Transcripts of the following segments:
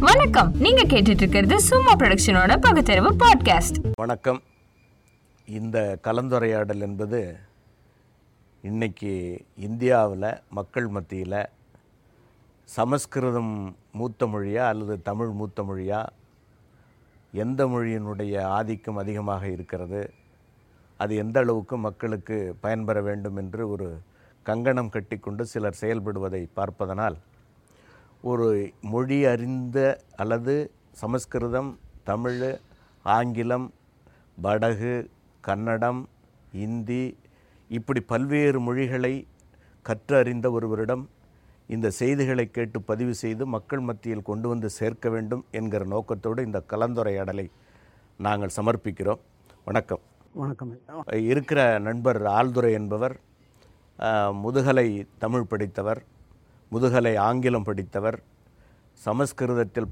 வணக்கம். நீங்க கேட்டுட்டு இருக்கிறது சும்மா ப்ரொடக்ஷனோட பகுத்தறிவு பாட்காஸ்ட் வணக்கம். இந்த கலந்துரையாடல் என்பது இன்னைக்கு இந்தியாவில் மக்கள் மத்தியில் சமஸ்கிருதம் மூத்த மொழியா அல்லது தமிழ் மூத்த மொழியா எந்த மொழியினுடைய ஆதிக்கம் அதிகமாக இருக்கிறது? அது எந்த அளவுக்கு மக்களுக்கு பயன்பெற வேண்டும் என்று ஒரு கங்கணம் கட்டிக்கொண்டு சிலர் செயல்படுவதை பார்ப்பதனால் ஒரு மொழி அறிந்த அல்லது சமஸ்கிருதம் தமிழ் ஆங்கிலம் வடகு கன்னடம் இந்தி இப்படி பல்வேறு மொழிகளை கற்றறிந்த ஒருவரிடம் இந்த செய்திகளை கேட்டு பதிவு செய்து மக்கள் மத்தியில் கொண்டு வந்து சேர்க்க வேண்டும் என்கிற நோக்கத்தோடு இந்த கலந்துரையாடலை நாங்கள் சமர்ப்பிக்கிறோம். வணக்கம். வணக்கம். இருக்கிற நண்பர் ஆழ்துரை என்பவர் முதுகலை தமிழ் படித்தவர் முதுகலை ஆங்கிலம் படித்தவர் சமஸ்கிருதத்தில்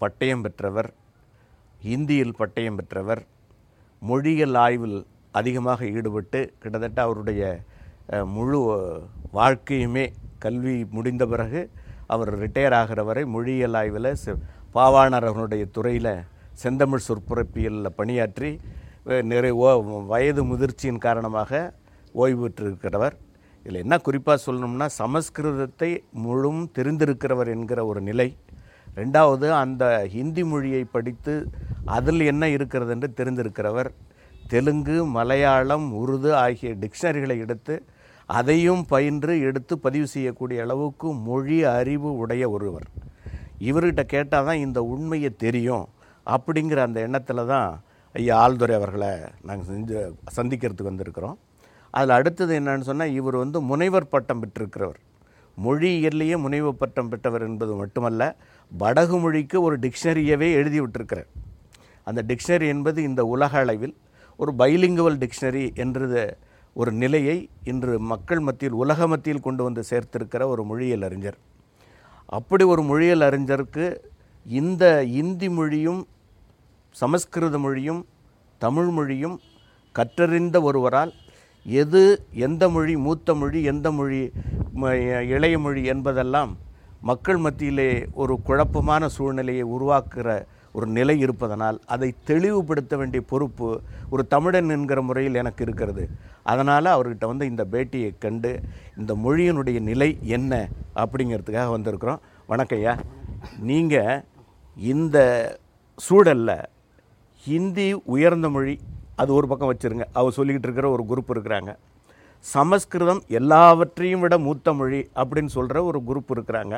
பட்டயம் பெற்றவர் இந்தியில் பட்டயம் பெற்றவர் மொழியியல் ஆய்வில் அதிகமாக ஈடுபட்டு கிட்டத்தட்ட அவருடைய முழு வாழ்க்கையுமே கல்வி முடிந்த பிறகு அவர் ரிட்டையர் ஆகிற வரை மொழியியல் ஆய்வில் செ- பாவாணர் அவனுடைய துறையில் செந்தமிழ் சொற்புறப்பியலில் பணியாற்றி நிறைய நிறை ஓ வயது முதிர்ச்சியின் காரணமாக ஓய்வு பெற்றிருக்கிறவர். இதில் என்ன குறிப்பாக சொல்லணும்னா சமஸ்கிருதத்தை முழும் தெரிந்திருக்கிறவர் என்கிற ஒரு நிலை. ரெண்டாவது அந்த ஹிந்தி மொழியை படித்து அதில் என்ன இருக்கிறது என்று தெரிந்திருக்கிறவர். தெலுங்கு மலையாளம் உருது ஆகிய டிக்ஷனரிகளை எடுத்து அதையும் பயின்று எடுத்து பதிவு செய்யக்கூடிய அளவுக்கு மொழி அறிவு உடைய ஒருவர். இவர்கிட்ட கேட்டால் தான் இந்த உண்மையை தெரியும் அப்படிங்கிற அந்த எண்ணத்தில் தான் ஐயா ஆழ்துறை அவர்களை நாங்கள் செஞ்சு சந்திக்கிறதுக்கு வந்திருக்கிறோம். அதில் அடுத்தது என்னன்னு சொன்னால் இவர் வந்து முனைவர் பட்டம் பெற்றிருக்கிறவர். மொழியியல்லையே முனைவர் பட்டம் பெற்றவர் என்பது மட்டுமல்ல வடகு மொழிக்கு ஒரு டிக்ஷனரியவே எழுதி விட்டிருக்கிறார். அந்த டிக்ஷனரி என்பது இந்த உலக அளவில் ஒரு பைலிங்குவல் டிக்ஷனரி என்றது ஒரு நிலையை இன்று மக்கள் மத்தியில் உலக மத்தியில் கொண்டு வந்து சேர்த்திருக்கிற ஒரு மொழியியல் அறிஞர். அப்படி ஒரு மொழியியல் அறிஞருக்கு இந்த இந்தி மொழியும் சமஸ்கிருத மொழியும் தமிழ் மொழியும் கற்றறிந்த ஒருவரால் எது எந்த மொழி மூத்த மொழி எந்த மொழி ம- இளைய மொழி என்பதெல்லாம் மக்கள் மத்தியிலே ஒரு குழப்பமான சூழ்நிலையை உருவாக்குகிற ஒரு நிலை இருப்பதனால் அதை தெளிவுபடுத்த வேண்டிய பொறுப்பு ஒரு தமிழன் என்கிற முறையில் எனக்கு இருக்கிறது. அதனால் அவர்கிட்ட வந்து இந்த பேட்டியை கண்டு இந்த மொழியினுடைய நிலை என்ன அப்படிங்கிறதுக்காக வந்திருக்கிறோம். வணக்கம்யா நீங்கள் இந்த சூழலில் ஹிந்தி உயர்ந்த மொழி அது ஒரு பக்கம் வச்சுருங்க. அவர் சொல்லிக்கிட்டு இருக்கிற ஒரு குரூப் இருக்கிறாங்க. சமஸ்கிருதம் எல்லாவற்றையும் விட மூத்த மொழி அப்படின்னு சொல்கிற ஒரு குரூப் இருக்கிறாங்க.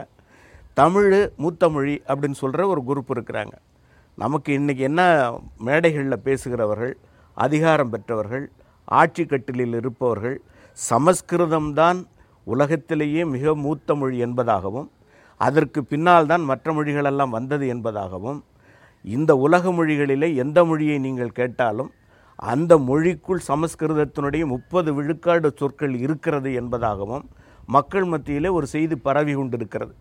தமிழ் மூத்த மொழி அப்படின்னு சொல்கிற ஒரு குரூப் இருக்கிறாங்க. நமக்கு இன்றைக்கி என்ன மேடைகளில் பேசுகிறவர்கள் அதிகாரம் பெற்றவர்கள் ஆட்சி கட்டிலில் இருப்பவர்கள் சமஸ்கிருதம்தான் உலகத்திலேயே மிக மூத்த மொழி என்பதாகவும் அதற்கு பின்னால் தான் மற்ற மொழிகளெல்லாம் வந்தது என்பதாகவும் இந்த உலக மொழிகளிலே எந்த மொழியை நீங்கள் கேட்டாலும் அந்த மொழிக்குள் சமஸ்கிருதத்தினுடைய முப்பது விழுக்காடு சொற்கள் இருக்கிறது என்பதாகவும் மக்கள் மத்தியிலே ஒரு செய்தி பரவி கொண்டிருக்கிறது.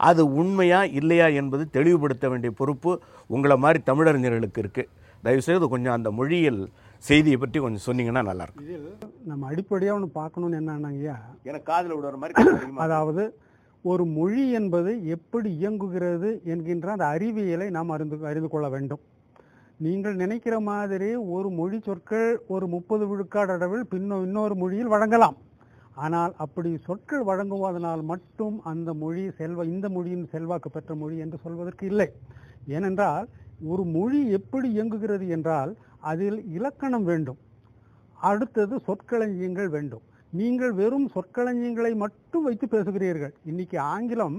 அது உண்மையா இல்லையா என்பது தெளிவுபடுத்த வேண்டிய பொறுப்பு உங்களை மாதிரி தமிழறிஞர்களுக்கு இருக்குது தயவுசெய்து கொஞ்சம் அந்த மொழியியல் செய்தியை பற்றி கொஞ்சம் சொன்னீங்கன்னா நல்லாயிருக்கும் நம்ம அடிப்படையாக ஒன்று பார்க்கணும்னு என்னன்னாங்கய்யா எனக்கு காதில் விடுற மாதிரி அதாவது ஒரு மொழி என்பது எப்படி இயங்குகிறது என்கின்ற அந்த அறிவியலை நாம் அறிந்து அறிந்து கொள்ள வேண்டும். நீங்கள் நினைக்கிற மாதிரி ஒரு மொழி சொற்கள் ஒரு முப்பது விழுக்காடு அளவில் பின்ன இன்னொரு மொழியில் வழங்கலாம். ஆனால் அப்படி சொற்கள் வழங்குவதனால் மட்டும் அந்த மொழி செல்வ இந்த மொழியின் செல்வாக்கு பெற்ற மொழி என்று சொல்வதற்கு இல்லை. ஏனென்றால் ஒரு மொழி எப்படி இயங்குகிறது என்றால் அதில் இலக்கணம் வேண்டும். அடுத்தது சொற்களஞ்சியங்கள் வேண்டும். நீங்கள் வெறும் சொற்களஞ்சியங்களை மட்டும் வைத்து பேசுகிறீர்கள். இன்னைக்கு ஆங்கிலம்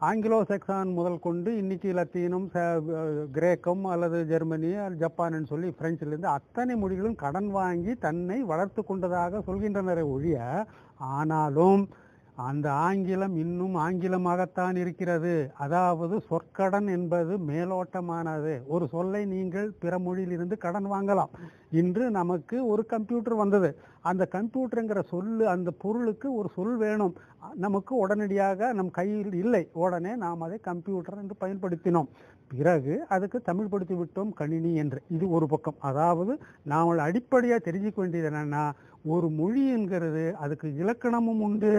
ஆங்கிலோ செக்ஸான் முதல் கொண்டு இன்னைக்கு லத்தீனும் கிரேக்கம் அல்லது ஜெர்மனி ஜப்பான் ஜப்பான்னு சொல்லி பிரெஞ்சிலிருந்து அத்தனை மொழிகளும் கடன் வாங்கி தன்னை வளர்த்து கொண்டதாக சொல்கின்றனரே ஒழிய ஆனாலும் அந்த ஆங்கிலம் இன்னும் ஆங்கிலமாகத்தான் இருக்கிறது. அதாவது சொற்கடன் என்பது மேலோட்டமானது. ஒரு சொல்லை நீங்கள் பிற மொழியிலிருந்து கடன் வாங்கலாம். இன்று நமக்கு ஒரு கம்ப்யூட்டர் வந்தது. அந்த கம்ப்யூட்டருங்கிற சொல்லு அந்த பொருளுக்கு ஒரு சொல் வேணும். நமக்கு உடனடியாக நம் கையில் இல்லை. உடனே நாம் அதை கம்ப்யூட்டர் என்று பயன்படுத்தினோம். பிறகு அதுக்கு தமிழ் படுத்தி விட்டோம் கணினி என்று. இது ஒரு பக்கம். அதாவது நாம் அடிப்படையாக தெரிஞ்சுக்க வேண்டியது என்னென்னா ஒரு மொழி என்கிறது அதுக்கு இலக்கணமும் உண்டு.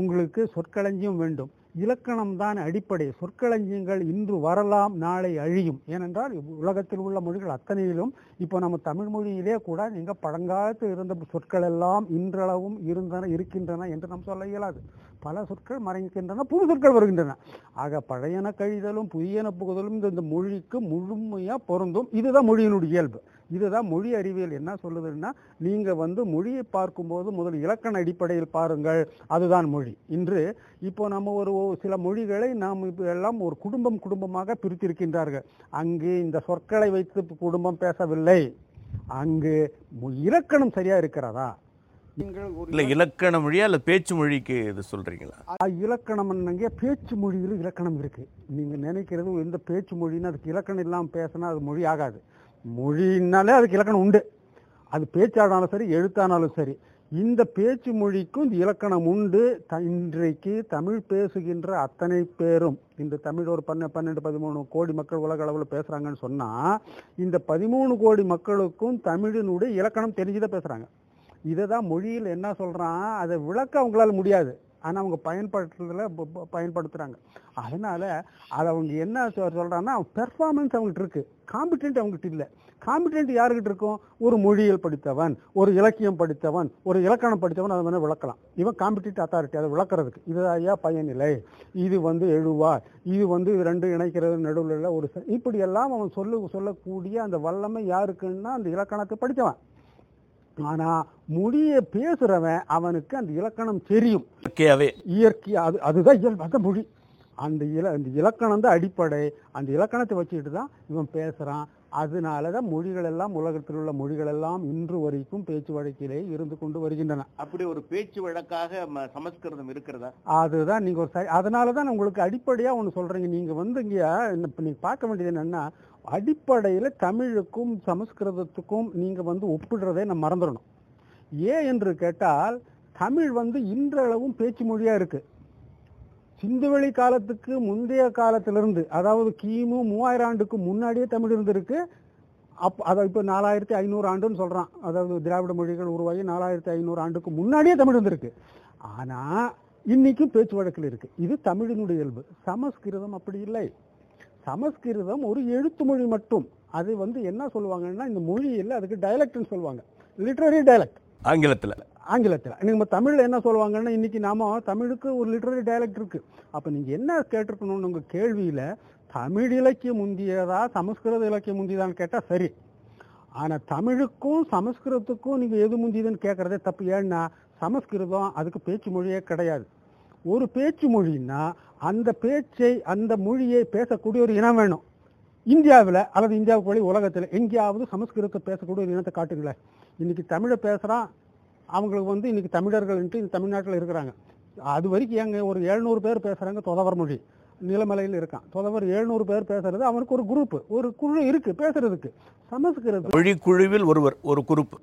உங்களுக்கு சொற்களஞ்சியம் வேண்டும். இலக்கணம் தான் அடிப்படை. சொற்களஞ்சியங்கள் இன்று வரலாம் நாளை அழியும். ஏனென்றால் உலகத்தில் உள்ள மொழிகள் அத்தனையிலும் இப்போ நம்ம தமிழ் மொழியிலே கூட நீங்கள் பழங்காலத்தில் இருந்த சொற்கள் எல்லாம் இன்றளவும் இருந்தன இருக்கின்றன என்று நாம் சொல்ல இயலாது. பல சொற்கள் மறைக்கின்றன புது சொற்கள் வருகின்றன. ஆக பழையன கழிதலும் புதியன புகுதலும் இந்த இந்த மொழிக்கு முழுமையாக பொருந்தும். இதுதான் மொழியினுடைய இயல்பு. இதுதான் மொழி அறிவியல். என்ன சொல்லுதுன்னா நீங்கள் வந்து மொழியை பார்க்கும்போது முதல் இலக்கண அடிப்படையில் பாருங்கள். அதுதான் மொழி. இன்று இப்போ நம்ம ஒரு ஒரு சில மொழிகளை நாம் இப்போ எல்லாம் ஒரு குடும்பம் குடும்பமாக பிரித்திருக்கின்றார்கள். அங்கு இந்த சொற்களை வைத்து குடும்பம் பேசவில்லை. அங்கு இலக்கணம் சரியாக இருக்கிறதா? இல்லை இலக்கண மொழியா இல்லை பேச்சு மொழிக்கு இது சொல்றீங்களா? ஆ, இலக்கணம் என்னங்க? பேச்சு மொழியில் இலக்கணம் இருக்கு. நீங்க நினைக்கிறது எந்த பேச்சு மொழின்னு அதுக்கு இலக்கணம் இல்லாமல் பேசினா அது மொழி ஆகாது. மொழினாலே அதுக்கு இலக்கணம் உண்டு. அது பேச்சானாலும் சரி எழுத்தானாலும் சரி. இந்த பேச்சு மொழிக்கும் இந்த இலக்கணம் உண்டு. த- இன்றைக்கு தமிழ் பேசுகின்ற அத்தனை பேரும் இந்த தமிழ் ஒரு பன்ன பன்னெண்டு பதிமூணு கோடி மக்கள் உலக அளவில் பேசுறாங்கன்னு சொன்னா இந்த பதிமூணு கோடி மக்களுக்கும் தமிழினுடைய இலக்கணம் தெரிஞ்சுதான் பேசுறாங்க. இதை தான் மொழியில் என்ன சொல்கிறான் அதை விளக்க அவங்களால முடியாது. ஆனால் அவங்க பயன்படுத்துறதுல பயன்படுத்துகிறாங்க அதனால் அதை அவங்க என்ன சொல்கிறாங்கன்னா சொல்றாங்கன்னா பெர்ஃபார்மன்ஸ் அவங்ககிட்ட இருக்குது காம்பிடென்ட் அவங்ககிட்ட இல்லை. காம்பிடென்ட் யாருக்கிட்ட இருக்கும்? ஒரு மொழியியல் படித்தவன் ஒரு இலக்கியம் படித்தவன் ஒரு இலக்கணம் படித்தவன் அதை வேணால் விளக்கலாம். இவன் காம்பிடென்ட் அத்தாரிட்டி அதை விளக்குறதுக்கு. இது ஐயா பயனில்லை இது வந்து எழுவா இது வந்து இது ரெண்டு இணைக்கிறது நடுவில் ஒரு இப்படியெல்லாம் அவன் சொல்லு சொல்லக்கூடிய அந்த வல்லமை யாருக்குன்னா அந்த இலக்கணத்தை படித்தவன். ஆனா மொழியை பேசுறவன் அவனுக்கு அந்த இலக்கணம் தெரியும். இயற்கையாவே. இயற்கை அது அதுதான் இயல்பு அதான் மொழி. அந்த இல அந்த இலக்கணம் தான் அடிப்படை. அந்த இலக்கணத்தை வச்சுக்கிட்டு தான் இவன் பேசுறான். அதனால தான் மொழிகள் எல்லாம் உலகத்தில் உள்ள மொழிகள் எல்லாம் இன்று வரைக்கும் பேச்சு வழக்கிலே இருந்து கொண்டு வருகின்றன. அப்படி ஒரு பேச்சு வழக்காக சமஸ்கிருதம் இருக்கிறதா? அதுதான் நீங்க ஒரு சரி அதனால தான் நான் உங்களுக்கு அடிப்படையா ஒன்று சொல்றீங்க. நீங்க வந்து இங்க இப்ப நீங்க பார்க்க வேண்டியது என்னன்னா அடிப்படையில் தமிழுக்கும் சமஸ்கிருதத்துக்கும் நீங்கள் வந்து ஒப்பிடுறதை நம்ம மறந்துடணும். ஏன் என்று கேட்டால் தமிழ் வந்து இன்றளவும் பேச்சு மொழியாக இருக்குது சிந்துவெளி காலத்துக்கு முந்தைய காலத்திலிருந்து அதாவது கிமு மூவாயிரம் ஆண்டுக்கு முன்னாடியே தமிழ் இருந்திருக்கு. அப் அதை இப்போ நாலாயிரத்தி ஐநூறு ஆண்டுன்னு சொல்கிறான் அதாவது திராவிட மொழிகள் உருவாகி நாலாயிரத்தி ஐநூறு ஆண்டுக்கு முன்னாடியே தமிழ் இருந்திருக்கு. ஆனால் இன்றைக்கும் பேச்சு வழக்கில் இருக்குது இது தமிழினுடைய இயல்பு. சமஸ்கிருதம் அப்படி இல்லை. சமஸ்கிருதம் ஒரு எழுத்து மொழி மட்டும். அது வந்து என்ன சொல்லுவாங்கன்னா இந்த மொழியில் அதுக்கு டயலக்ட்னு சொல்லுவாங்க. லிட்ரரி டயலக்ட் ஆங்கிலத்துல. ஆங்கிலத்தில். நம்ம தமிழ்ல என்ன சொல்லுவாங்கன்னா இன்னைக்கு நாம தமிழுக்கு ஒரு லிட்ரரி டயலக்ட் இருக்கு. அப்ப நீங்க என்ன கேட்டிருக்கணும்னு உங்க கேள்வியில தமிழ் இலக்கியம் முந்தியதா சமஸ்கிருத இலக்கியம் முந்தியதான்னு கேட்டா சரி. ஆனா தமிழுக்கும் சமஸ்கிருதத்துக்கும் நீங்க எது முந்தியதுன்னு கேட்கறதே தப்பு. ஏன்னா சமஸ்கிருதம் அதுக்கு பேச்சு மொழியே கிடையாது. ஒரு பேச்சு மொழின்னா அந்த பேச்சை அந்த மொழியை பேசக்கூடிய ஒரு இனம் வேணும். இந்தியாவில் அல்லது இந்தியாவுக்கு வழி உலகத்தில் எங்கேயாவது சமஸ்கிருதத்தை பேசக்கூடிய ஒரு இனத்தை காட்டுங்களேன். இன்னைக்கு தமிழை பேசுகிறான் அவங்களுக்கு வந்து இன்னைக்கு தமிழர்கள்ன்ட்டு இந்த தமிழ்நாட்டில் இருக்கிறாங்க. அது வரைக்கும் எங்க ஒரு எழுநூறு பேர் பேசுகிறாங்க தொதவர் மொழி. நிலமலையில் இருக்கான். தொதவர் எழுநூறு பேர் பேசுறது அவனுக்கு ஒரு குரூப் ஒரு குழு இருக்கு பேசுறதுக்கு. சமஸ்கிருதம் மொழி குழுவில் ஒருவர் ஒரு குரூப்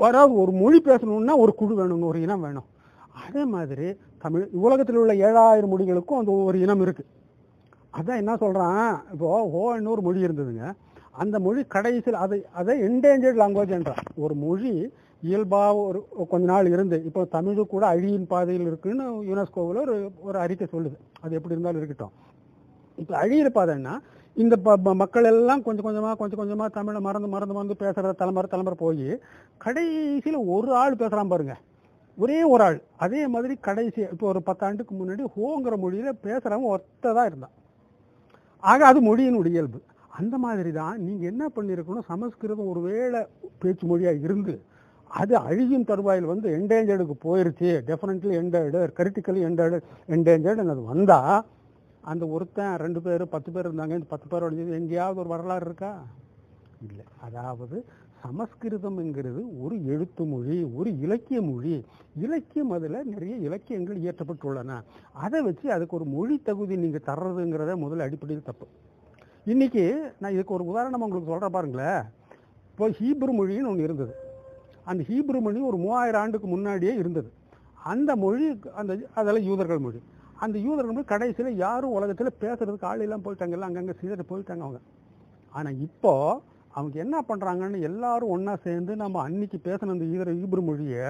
அதாவது ஒரு மொழி பேசணும்னா ஒரு குழு வேணுங்க ஒரு இனம் வேணும். அதே மாதிரி தமிழ் உலகத்தில் உள்ள ஏழாயிரம் மொழிகளுக்கும் அந்த ஒரு இனம் இருக்குது அதான் என்ன சொல்கிறான் இப்போ ஓன்னு ஒரு மொழி இருந்ததுங்க. அந்த மொழி கடைசியில் அதை அதை என்டேஞ்சர்ட் லாங்குவேஜ்ன்றான் ஒரு மொழி இயல்பாக ஒரு கொஞ்ச நாள் இருந்து இப்போ தமிழ் கூட அழியின் பாதையில் இருக்குன்னு யுனெஸ்கோவில் ஒரு ஒரு அறிக்கை சொல்லுது. அது எப்படி இருந்தாலும் இருக்கட்டும். இப்போ அழியிற பாதைன்னா இந்த ப- மக்கள் எல்லாம் கொஞ்சம் கொஞ்சமாக கொஞ்சம் கொஞ்சமாக தமிழை மறந்து மறந்து மறந்து பேசுகிற தலைமுறை தலைமுறை போய் கடைசியில் ஒரு ஆள் பேசுகிறான் பாருங்கள் ஒரே ஒரு ஆள். அதே மாதிரி கடைசி இப்போ ஒரு பத்தாண்டுக்கு முன்னாடி ஹோங்கிற மொழியில் பேசுகிறவங்க ஒத்ததாக இருந்தான். ஆக அது மொழியினுடைய இயல்பு. அந்த மாதிரி தான் நீங்கள் என்ன பண்ணியிருக்கணும் சமஸ்கிருதம் ஒரு வேளை பேச்சு மொழியாக இருந்து அது அழியும் தருவாயில் வந்து என்டேஞ்சர்டுக்கு போயிருச்சு. Definitely endangered critically endangered endangered அது வந்தால் அந்த ஒருத்தன் ரெண்டு பேர் பத்து பேர் இருந்தாங்க. இந்த பத்து பேர் அழிஞ்சது எங்கேயாவது ஒரு வரலாறு இருக்கா? இல்லை. அதாவது சமஸ்கிருதம்ங்கிறது ஒரு எழுத்து மொழி ஒரு இலக்கிய மொழி. இலக்கியம் அதில் நிறைய இலக்கியங்கள் இயற்றப்பட்டுள்ளன. அதை வச்சு அதுக்கு ஒரு மொழி தகுதி நீங்கள் தர்றதுங்கிறத முதல்ல அடிப்படையில் தப்பு. இன்னைக்கு நான் இதுக்கு ஒரு உதாரணம் உங்களுக்கு சொல்கிறேன் பாருங்களேன். இப்போ ஹீப்ரு மொழின்னு ஒன்று இருந்தது. அந்த ஹீப்ரு மொழி ஒரு மூவாயிரம் ஆண்டுக்கு முன்னாடியே இருந்தது. அந்த மொழி அந்த அதெல்லாம் யூதர்கள் மொழி. அந்த யூதர்கள் மொழி கடைசியில் யாரும் உலகத்தில் பேசுறதுக்கு ஆள் எல்லாம் போயிட்டாங்க. எல்லாம் அங்கங்கே சிதறி போயிட்டாங்க அவங்க. ஆனால் இப்போது அவங்க என்ன பண்ணுறாங்கன்னு எல்லாரும் ஒன்றா சேர்ந்து நம்ம அன்னைக்கு பேசின அந்த ஈர ஈபுரு மொழியை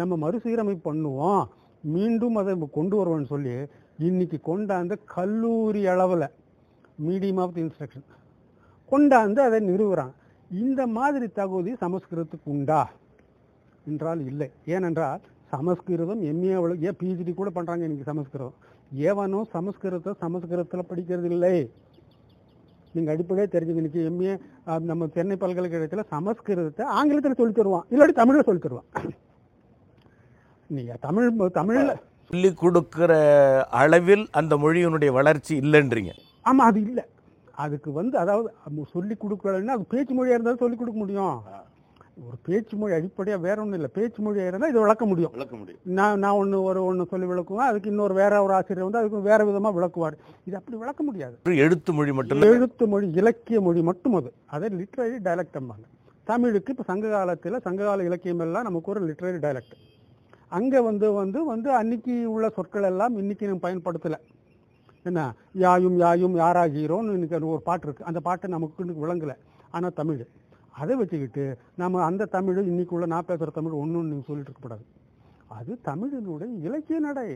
நம்ம மறுசீரமைப்பு பண்ணுவோம். மீண்டும் அதை கொண்டு வருவோம்னு சொல்லி இன்னைக்கு கொண்டாந்து கல்லூரி அளவில் மீடியம் ஆஃப் இன்ஸ்ட்ரக்ஷன் கொண்டாந்து அதை நிறுவுறாங்க. இந்த மாதிரி தகுதி சமஸ்கிருதத்துக்கு உண்டா என்றால் இல்லை. ஏனென்றால் சமஸ்கிருதம் எம்ஏ ஏன் பிஹெச்டி கூட பண்ணுறாங்க இன்னைக்கு சமஸ்கிருதம். ஏவனும் சமஸ்கிருதத்தை சமஸ்கிருதத்தில் படிக்கிறது இல்லை. நீங்கள் அடிப்படையே தெரிஞ்சுங்க இன்னைக்கு எம்ஏ நம்ம சென்னை பல்கலைக்கழகத்தில் சமஸ்கிருதத்தை ஆங்கிலத்தில் சொல்லித் தருவான். இல்லாட்டி தமிழில் சொல்லித் தருவான். நீங்கள் தமிழ் தமிழில் சொல்லி கொடுக்கிற அளவில் அந்த மொழியினுடைய வளர்ச்சி இல்லைன்றீங்க. ஆமாம் அது இல்லை. அதுக்கு வந்து அதாவது சொல்லி கொடுக்கலன்னா அது பேச்சு மொழியாக இருந்தாலும் சொல்லி கொடுக்க முடியும். ஒரு பேச்சு மொழி அடிப்படையாக வேற ஒன்றும் இல்லை. பேச்சு மொழியாக இருந்தால் இதை விளக்க முடியும். விளக்க முடியும். நான் நான் ஒன்று ஒரு ஒன்று சொல்லி விளக்குவேன். அதுக்கு இன்னொரு வேற ஒரு ஆசிரியர் வந்து அதுக்கு வேற விதமாக விளக்குவார். இது அப்படி விளக்க முடியாது. எழுத்து மொழி மட்டும்தான். எழுத்து மொழி இலக்கிய மொழி மட்டும் அது. அதை லிட்ரரி டைலக்ட் அம்பாங்க. தமிழுக்கு இப்போ சங்க காலத்தில் சங்ககால இலக்கியம் எல்லாம் நமக்கு ஒரு லிட்ரரி டைலக்ட் அங்கே வந்து வந்து வந்து அன்னைக்கு உள்ள சொற்கள் எல்லாம் இன்னைக்கு நம்ம பயன்படுத்தலை. என்ன? யாயும் யாயும் யாராகிறோன்னு இன்னைக்கு ஒரு பாட்டு இருக்கு. அந்த பாட்டு நமக்கு விளங்கலை. ஆனால் தமிழ். அதை வச்சுக்கிட்டு நம்ம அந்த தமிழ் இன்னைக்கு உள்ள நான் பேசுகிற தமிழ் ஒன்றுன்னு நீங்கள் சொல்லிட்டு இருக்கக்கூடாது அது தமிழினுடைய இலக்கிய நடை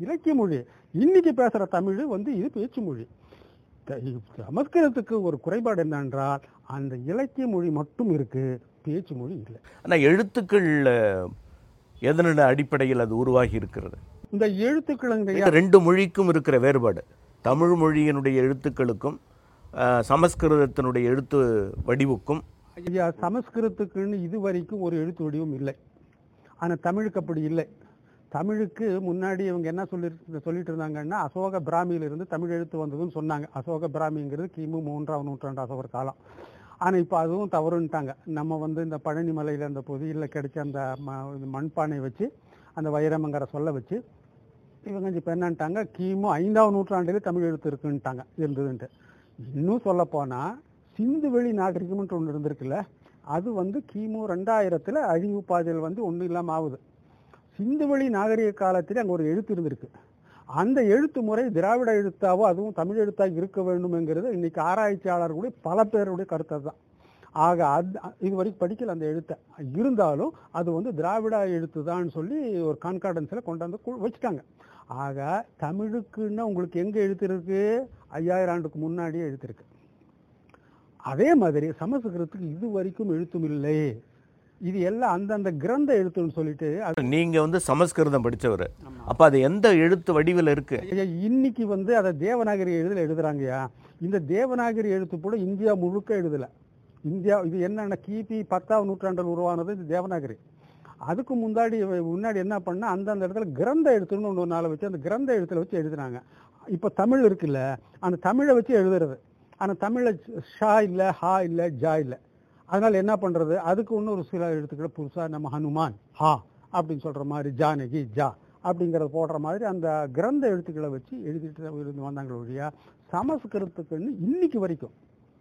இலக்கிய மொழி. இன்னைக்கு பேசுகிற தமிழ் வந்து இது பேச்சு மொழி. சமஸ்கிருதத்துக்கு ஒரு குறைபாடு என்னென்றால் அந்த இலக்கிய மொழி மட்டும் இருக்கு பேச்சு மொழி இல்லை. ஆனா எழுத்துக்கள் அஹ், எதனோட அடிப்படையில் அது உருவாகி இருக்கிறது? இந்த எழுத்துக்களுங்க ரெண்டு மொழிக்கும் இருக்கிற வேறுபாடு. தமிழ் மொழியினுடைய எழுத்துக்களுக்கும் சமஸ்கிருதத்தினுடைய எழுத்து வடிவுக்கும் ஐயா சமஸ்கிருத்துக்குன்னு இது வரைக்கும் ஒரு எழுத்து வடிவம் இல்லை. ஆனால் தமிழுக்கு அப்படி இல்லை. தமிழுக்கு முன்னாடி இவங்க என்ன சொல்லி சொல்லிட்டு இருந்தாங்கன்னா அசோக பிராமியிலிருந்து தமிழ் எழுத்து வந்ததுன்னு சொன்னாங்க. அசோக பிராமிங்கிறது கிமு மூன்றாம் நூற்றாண்டு அசோகர் காலம். ஆனால் இப்போ அதுவும் தவறுன்ட்டாங்க. நம்ம வந்து இந்த பழனி மலையில் அந்த பொதியில் கிடைச்ச அந்த ம இது மண்பானை வச்சு அந்த வைரமங்கரை சொல்ல வச்சு இவங்க இப்போ என்னன்ட்டாங்க கிமு ஐந்தாவது நூற்றாண்டிலே தமிழ் எழுத்து இருக்குன்ட்டாங்க இருந்ததுன்ட்டு. இன்னும் சொல்லப்போனால் சிந்து வெளி நாகரிகம்ன்ட்டு ஒன்று இருந்திருக்குல்ல அது வந்து கிமு ரெண்டாயிரத்தில் அழிவு பாதையில் வந்து ஒன்றும் இல்லாமல் ஆகுது. சிந்துவெளி நாகரிக காலத்தில் அங்கே ஒரு எழுத்து இருந்திருக்கு. அந்த எழுத்து முறை திராவிட எழுத்தாவோ அதுவும் தமிழ் எழுத்தாக இருக்க வேண்டும்ங்கிறது இன்னைக்கு ஆராய்ச்சியாளர்களுடைய பல பேருடைய கருத்து தான் ஆக அது இது வரைக்கும் படிக்கல அந்த எழுத்தை. இருந்தாலும் அது வந்து திராவிட எழுத்து தான் சொல்லி ஒரு கான்கார்டன்ஸில் கொண்டாந்து வந்து வச்சுட்டாங்க. ஆக தமிழுக்குன்னா உங்களுக்கு எங்கே எழுத்து இருக்கு? ஐயாயிரம் ஆண்டுக்கு முன்னாடியே எழுத்துருக்கு அதே மாதிரி சமஸ்கிருதத்துக்கு இது வரைக்கும் எழுத்தும் இல்லை. இது எல்லாம் அந்தந்த கிரந்த எழுத்துன்னு சொல்லிட்டு நீங்க வந்து சமஸ்கிருதம் படிச்சவர். அப்ப அது எந்த எழுத்து வடிவில் இருக்கு? இன்னைக்கு வந்து அதை தேவநாகரி எழுதுல எழுதுறாங்கய்யா இந்த தேவநாகரி எழுத்து கூட இந்தியா முழுக்க எழுதல. இந்தியா இது என்னன்னா கிபி பத்தாவது நூற்றாண்டில் உருவானது இது தேவநாகரி. அதுக்கு முன்னாடி முன்னாடி என்ன பண்ணா அந்தந்த இடத்துல கிரந்த எழுத்துன்னு ஒன்று நாளை வச்சு அந்த கிரந்த எழுத்துல வச்சு எழுதுனாங்க. இப்போ தமிழ் இருக்குல்ல அந்த தமிழை வச்சு எழுதுறது. ஆனால் தமிழில் ஷா இல்லை ஹா இல்லை ஜா இல்லை. அதனால் என்ன பண்ணுறது அதுக்கு இன்னும் ஒரு சில எழுத்துக்களை புதுசாக நம்ம ஹனுமான் ஹா அப்படின்னு சொல்கிற மாதிரி ஜானகி ஜா அப்படிங்கிறத போடுற மாதிரி அந்த கிரந்த எழுத்துக்களை வச்சு எழுதிட்டு இருந்து வந்தாங்களே ஒழியா சமஸ்கிருதத்துக்குன்னு இன்னைக்கு வரைக்கும்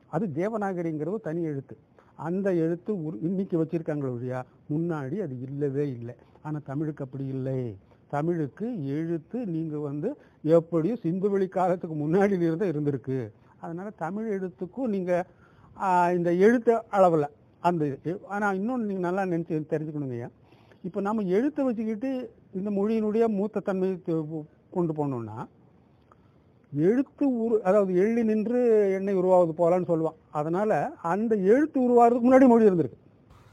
அது தேவநாகரிங்கிறது தனி எழுத்து. அந்த எழுத்து உரு- இன்னைக்கு வச்சுருக்காங்களே ஒழியா முன்னாடி அது இல்லவே இல்லை. ஆனால் தமிழுக்கு அப்படி இல்லை. தமிழுக்கு எழுத்து நீங்கள் வந்து எப்படியும் சிந்துவெளி காலத்துக்கு முன்னாடி இருந்திருக்கு. அதனால் தமிழ் எழுத்துக்கும் நீங்கள் இந்த எழுத்து அளவில் அந்த இது. ஆனால் இன்னொன்று நீங்கள் நல்லா நினச்சி தெரிஞ்சுக்கணுங்க இப்போ நம்ம எழுத்தை வச்சுக்கிட்டு இந்த மொழியினுடைய மூத்த தன்மையை கொண்டு போனோம்னா எழுத்து உரு அதாவது எள்ளி நின்று எண்ணெய் உருவாவது போகலான்னு சொல்லுவான். அதனால் அந்த எழுத்து உருவாகிறதுக்கு முன்னாடி மொழி இருந்திருக்கு.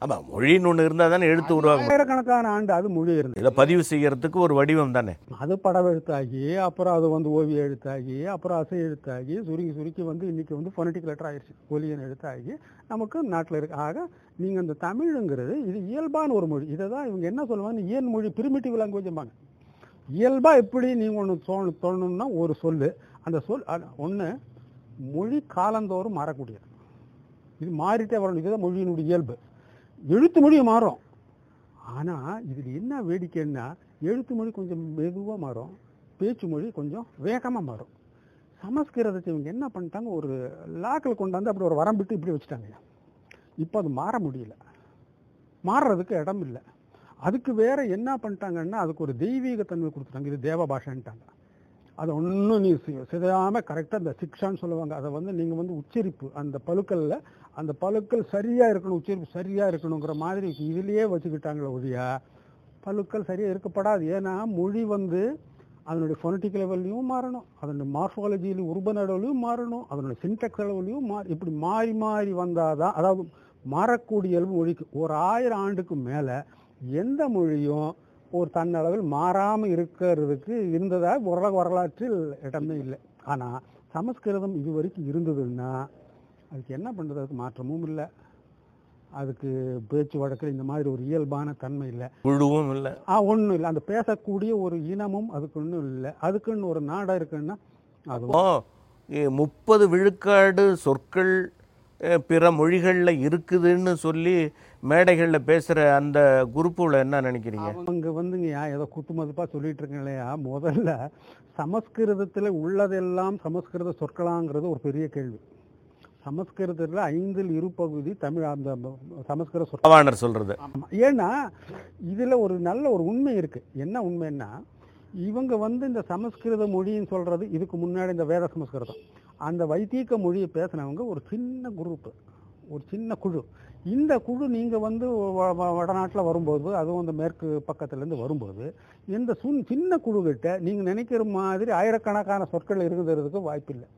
ஆமா மொழின்னு ஒண்ணு இருந்தா தானே எழுத்து உருவாகும். ஆயிரக்கணக்கான ஆண்டு அது மொழி இருந்தது. இதை பதிவு செய்யறதுக்கு ஒரு வடிவம் தானே. அது படம் எழுத்தாகி அப்புறம் அது வந்து ஓவிய எழுத்தாகி அப்புறம் அசை எழுத்தாகி சுருங்கி சுருக்கி வந்து இன்னைக்கு வந்து பொலிட்டிக் லெட்டர் ஆயிடுச்சு ஒலியன் எழுத்தாகி நமக்கு நாட்டில் இருக்கு. ஆக நீங்கள் இந்த தமிழுங்கிறது இது இயல்பான ஒரு மொழி. இதை தான் இவங்க என்ன சொல்லுவாங்க இயல் மொழி பிரிமிட்டிவ் லாங்குவேஜ்பாங்க இயல்பா எப்படி நீங்கள் ஒன்று தோணு தோணணும்னா ஒரு சொல்லு. அந்த சொல் ஒன்று மொழி காலந்தோறும் மாறக்கூடியது. இது மாறிட்டே வரணும். இதுதான் மொழியினுடைய இயல்பு. எழுத்து மொழியை மாறும். ஆனால் இதில் என்ன வேடிக்கைன்னா எழுத்து மொழி கொஞ்சம் மெதுவாக மாறும் பேச்சு மொழி கொஞ்சம் வேகமாக மாறும். சமஸ்கிருதத்தை இவங்க என்ன பண்ணிட்டாங்க ஒரு லாக்கில் கொண்டாந்து அப்படி ஒரு வரம்பிட்டு இப்படி வச்சுட்டாங்க. இப்போ அது மாற முடியல. மாறுறதுக்கு இடம் இல்லை. அதுக்கு வேற என்ன பண்ணிட்டாங்கன்னா அதுக்கு ஒரு தெய்வீக தன்மை கொடுத்துட்டாங்க. இது தேவ பாஷான்ட்டாங்க. அதை ஒன்றும் நீ சிதையாமல் கரெக்டாக இந்த சிக்ஷான்னு சொல்லுவாங்க. அதை வந்து நீங்கள் வந்து உச்சரிப்பு அந்த பழுக்கல்ல அந்த பழுக்கள் சரியாக இருக்கணும் உச்சரிப்பு சரியாக இருக்கணுங்கிற மாதிரி இதுலேயே வச்சுக்கிட்டாங்களே ஒழியா பழுக்கள் சரியாக இருக்கப்படாது. ஏன்னா மொழி வந்து அதனுடைய ஃபொனட்டிக் லெவல்லையும் மாறணும் அதனுடைய மார்ஃபாலஜிலையும் உருபன் அளவுலையும் மாறணும் அதனுடைய சின்டெக்ஸ் அளவுலையும் மா இப்படி மாறி மாறி வந்தால் தான் அதாவது மாறக்கூடிய அளவு மொழிக்கு ஒரு ஆயிரம் ஆண்டுக்கு மேலே எந்த மொழியும் ஒரு தன்னளவில் மாறாமல் இருக்கிறதுக்கு இருந்ததாக உலக வரலாற்றில் இடமே இல்லை. ஆனால் சமஸ்கிருதம் இது வரைக்கும் இருந்ததுன்னா அதுக்கு என்ன பண்ணுறது அதுக்கு மாற்றமும் இல்லை. அதுக்கு பேச்சு வழக்கில் இந்த மாதிரி ஒரு இயல்பான தன்மை இல்லை. குழுவும் இல்லை. ஆ ஒன்றும் இல்லை. அந்த பேசக்கூடிய ஒரு இனமும் அதுக்கு ஒன்றும் இல்லை. அதுக்குன்னு ஒரு நாடா இருக்குன்னா அது ஓ முப்பது விழுக்காடு சொற்கள் பிற மொழிகளில் இருக்குதுன்னு சொல்லி மேடைகளில் பேசுகிற அந்த குரூப்புல என்ன நினைக்கிறீங்க? அவங்க வந்துங்கய்யா ஏதோ குத்து மதிப்பாக சொல்லிட்டு இருக்கேன் இல்லையா? முதல்ல சமஸ்கிருதத்தில் உள்ளதெல்லாம் சமஸ்கிருத சொற்களாங்கிறது ஒரு பெரிய கேள்வி. சமஸ்கிருதத்தில் ஐந்தில் இரு பகுதி தமிழ் அந்த சமஸ்கிருத பவானர் சொல்கிறது. ஏன்னா இதுல ஒரு நல்ல ஒரு உண்மை இருக்கு. என்ன உண்மைன்னா இவங்க வந்து இந்த சமஸ்கிருத மொழின்னு சொல்றது இதுக்கு முன்னாடி இந்த வேத சமஸ்கிருதம். அந்த வைத்தீக மொழியை பேசினவங்க ஒரு சின்ன குரூப் ஒரு சின்ன குழு. இந்த குழு நீங்க வந்து வடநாட்டுல வரும்போது அதுவும் அந்த மேற்கு பக்கத்துல இருந்து வரும்போது இந்த சுன் சின்ன குழு கிட்ட நீங்க நினைக்கிற மாதிரி ஆயிரக்கணக்கான சொற்கள் இருக்கிறதுக்கு வாய்ப்பில்லை.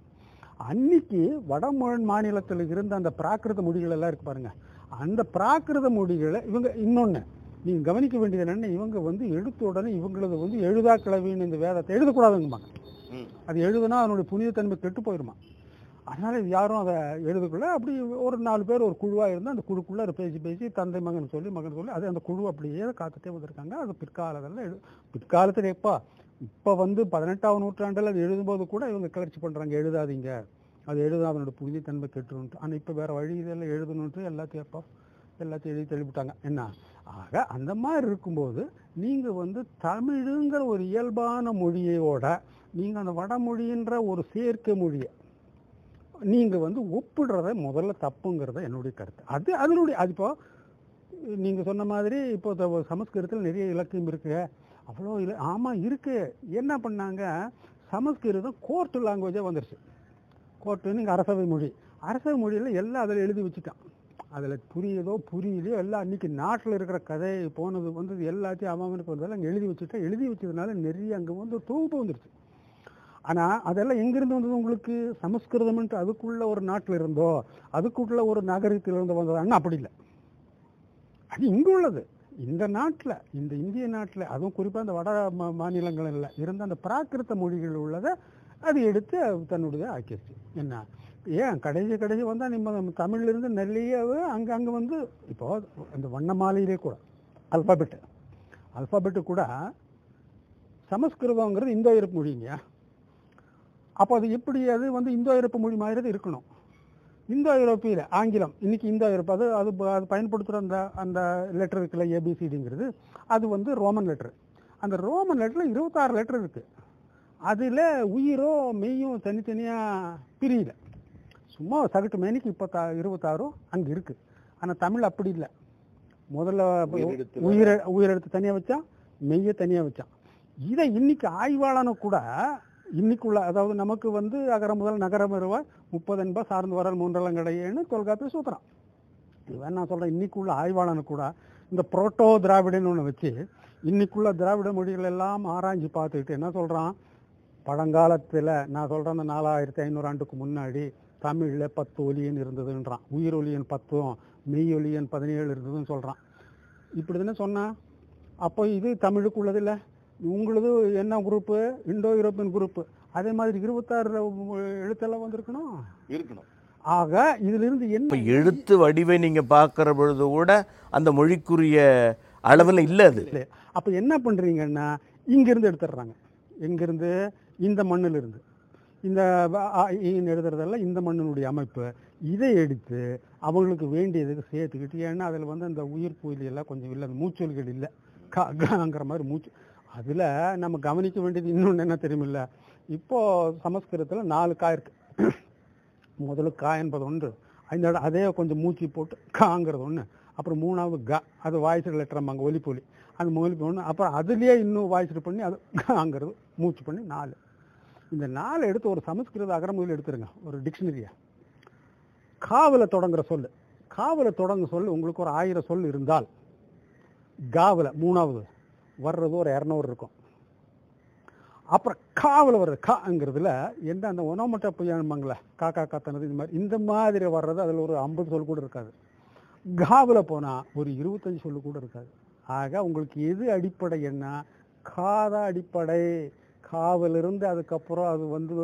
அன்னைக்கு வட மா- மாநிலத்தில் இருந்த அந்த பிராகிருத மொழிகள் எல்லாம் இருக்கு பாருங்க. அந்த பிராகிருத மொழிகளை இவங்க இன்னொன்னு நீங்க கவனிக்க வேண்டியது என்னன்னா இவங்க வந்து எழுத்த உடனே இவங்களது வந்து எழுதா கிளவின்னு இந்த வேதத்தை எழுதக்கூடாதுங்கம்பாங்க. அது எழுதுனா அதனுடைய புனிதத்தன்மை கெட்டு போயிருமா? அதனால இது யாரும் அதை எழுதுக்குள்ள அப்படி ஒரு நாலு பேர் ஒரு குழுவா இருந்தால் அந்த குழுக்குள்ள பேசி பேசி தந்தை மகன் சொல்லி மகன் சொல்லி அது அந்த குழு அப்படியே காத்துட்டே வந்திருக்காங்க. அது பிற்காலத்தில் எழு பிற்காலத்தில் எப்பா? இப்போ வந்து பதினெட்டாவது நூற்றாண்டில் அது எழுதும்போது கூட இவங்க கிளர்ச்சி பண்ணுறாங்க எழுதாதீங்க. அது எழுத அதனோட புனிதத்தன்மை கெட்டுருன்ட்டு. ஆனால் இப்போ வேறு வழி இதெல்லாம் எழுதணுன்ட்டு எல்லாத்தையும் எப்போ எல்லாத்தையும் எழுதி தெளிவிட்டாங்க என்ன? ஆக அந்த மாதிரி இருக்கும்போது நீங்கள் வந்து தமிழுங்கிற ஒரு இயல்பான மொழியோட நீங்கள் அந்த வடமொழின்ற ஒரு சேர்க்கை மொழியை நீங்கள் வந்து ஒப்பிடுறத முதல்ல தப்புங்கிறத என்னுடைய கருத்து. அது அதனுடைய அது இப்போ நீங்கள் சொன்ன மாதிரி இப்போ த- சமஸ்கிருதத்தில் நிறைய இலக்கியம் இருக்குது அவ்வளோ இல்லை. ஆமாம் இருக்குது என்ன பண்ணாங்க? சமஸ்கிருதம் கோர்ட்டு லாங்குவேஜாக வந்துருச்சு. கோர்ட்டுன்னு இங்கே அரசவை மொழி. அரசவை மொழியில் எல்லாம் அதில் எழுதி வச்சுட்டான். அதில் புரியுதோ புரியலையோ எல்லாம் அன்னைக்கு நாட்டில் இருக்கிற கதை போனது வந்து எல்லாத்தையும் அவனுக்கு வந்ததெல்லாம் அங்கே எழுதி வச்சுட்டா. எழுதி வச்சதுனால நிறைய அங்கே வந்து ஒரு தொகுப்பு வந்துருச்சு. ஆனால் அதெல்லாம் எங்கேருந்து வந்தது உங்களுக்கு? சமஸ்கிருதம்ன்ட்டு அதுக்குள்ள ஒரு நாட்டில் இருந்தோ அதுக்குள்ள ஒரு நகரத்தில் இருந்து வந்ததான்னா அப்படி இல்லை. அது இங்கே உள்ளது. இந்த நாட்டில் இந்த இந்திய நாட்டில் அதுவும் குறிப்பாக இந்த வட மா- மாநிலங்களில் இருந்த அந்த பிராகிருத மொழிகள் உள்ளதை அது எடுத்து தன்னுடைய ஆக்கிடுச்சு. என்ன? ஏன்? கடைசி கடைசி வந்தால் நம்ம தமிழ்லேருந்து நிறைய அங்கே அங்கே வந்து இப்போ அந்த வண்ணமாலையிலே கூட அல்பாபெட்டு அல்பாபெட்டு கூட சமஸ்கிருதங்கிறது இந்தோ இருப்பு மொழிங்க. அப்போ அது எப்படி அது வந்து இந்தோ இருப்பு மொழி மாதிரி இருக்கணும். இந்தோ யூரோப்பியில் ஆங்கிலம் இன்னைக்கு இந்தோ யூரோப் அது அது அது பயன்படுத்துகிற அந்த அந்த லெட்டர் இருக்குல்ல ஏபிசிடிங்கிறது அது வந்து ரோமன் லெட்டர் அந்த ரோமன் லெட்டரில் இருபத்தாறு லெட்டர் இருக்குது அதில் உயிரோ மெய்யும் தனித்தனியாக பிரியல. சும்மா சகட்டு மேனிக்கு இப்போத்தா இருபத்தாறும் அங்கே இருக்குது ஆனால் தமிழ் அப்படி இல்லை. முதல்ல உயிர உயிரெழுத்து தனியாக வச்சான் மெய்யை தனியாக வச்சான் இதை இன்னைக்கு ஆய்வாளனு கூட இன்னைக்குள்ள அதாவது நமக்கு வந்து அகர முதல் நகரம் வருவாய் முப்பது என்பா சார்ந்து வரல் மூன்றெல்லாம் கிடையேன்னு தொல்காப்பிய சூத்திரம். இவன் நான் சொல்கிறேன் இன்னைக்குள்ள ஆய்வாளனு கூட இந்த புரோட்டோ திராவிடன்னு ஒன்று வச்சு இன்னைக்குள்ள திராவிட மொழிகள் எல்லாம் ஆராய்ஞ்சு பார்த்துக்கிட்டு என்ன சொல்கிறான் பழங்காலத்தில் நான் சொல்கிறேன் அந்த நாலாயிரத்தி ஐநூறு ஆண்டுக்கு முன்னாடி தமிழில் பத்து ஒலியன் இருந்ததுன்றான். உயிர் ஒலியன் பத்தும் மெய் ஒலியன் பதினேழு இருந்ததுன்னு சொல்கிறான் இப்படி தானே சொன்னான்? அப்போ இது தமிழுக்கு உள்ளதில்லை உங்களது என்ன குரூப்பு இந்தோ யூரோப்பியன் குரூப்பு அதே மாதிரி இருபத்தாறு எழுத்தெல்லாம் வந்திருக்கணும்? இருக்கணும். ஆக இதுல இருந்து இப்போ என்ன எழுத்து வடிவை நீங்கள் பார்க்குற பொழுது கூட அந்த மொழிக்குரிய அளவில் இல்லை அது. அப்ப என்ன பண்றீங்கன்னா இங்கிருந்து எடுத்துடுறாங்க. எங்கிருந்து இந்த மண்ணுல இருந்து இந்த எழுதுறதெல்லாம் இந்த மண்ணினுடைய அமைப்பு. இதை எடுத்து அவங்களுக்கு வேண்டியதுக்கு சேர்த்துக்கிட்டு ஏன்னா அதில் வந்து அந்த உயிர் புயல் எல்லாம் கொஞ்சம் இல்லை அந்த மூச்சொலிகள் இல்லை. கா காங்கிற மாதிரி மூச்சு அதில் நம்ம கவனிக்க வேண்டியது இன்னொன்று என்ன தெரியுமில்ல? இப்போ சமஸ்கிருதத்தில் நாலு கா இருக்கு. முதல்ல கா என்பது ஒன்று. இந்த அதே கொஞ்சம் மூச்சு போட்டு காங்கிறது ஒன்று அப்புறம் மூணாவது க. அது வாய்ஸ் லெட்டரம்பாங்க ஒலிப்பொலி அந்த ஒலிப்பு ஒன்று அப்புறம் அதுலேயே இன்னும் வாய்ஸ் பண்ணி அது காங்கிறது மூச்சு பண்ணி நாலு. இந்த நாலு எடுத்து ஒரு சமஸ்கிருத அகரமொழியில் எடுத்துருங்க. ஒரு டிக்ஷனரியை. காவில் தொடங்குற சொல் காவில் தொடங்க சொல் உங்களுக்கு ஒரு ஆயிரம் சொல் இருந்தால். காவில் மூணாவது. வர்றது ஒரு இரநூறு இருக்கும். அப்புறம் காவில் வர்றது காங்கிறதுல எந்த அந்த உணவமட்ட புயம்பாங்களே காக்கா காத்தனது இந்த மாதிரி இந்த மாதிரி வர்றது அதில் ஒரு ஐம்பது சொல் கூட இருக்காது. காவில் போனால் ஒரு இருபத்தஞ்சு சொல்லு கூட இருக்காது. ஆக உங்களுக்கு எது அடிப்படை என்ன? காத அடிப்படை. காவிலிருந்து அதுக்கப்புறம் அது வந்து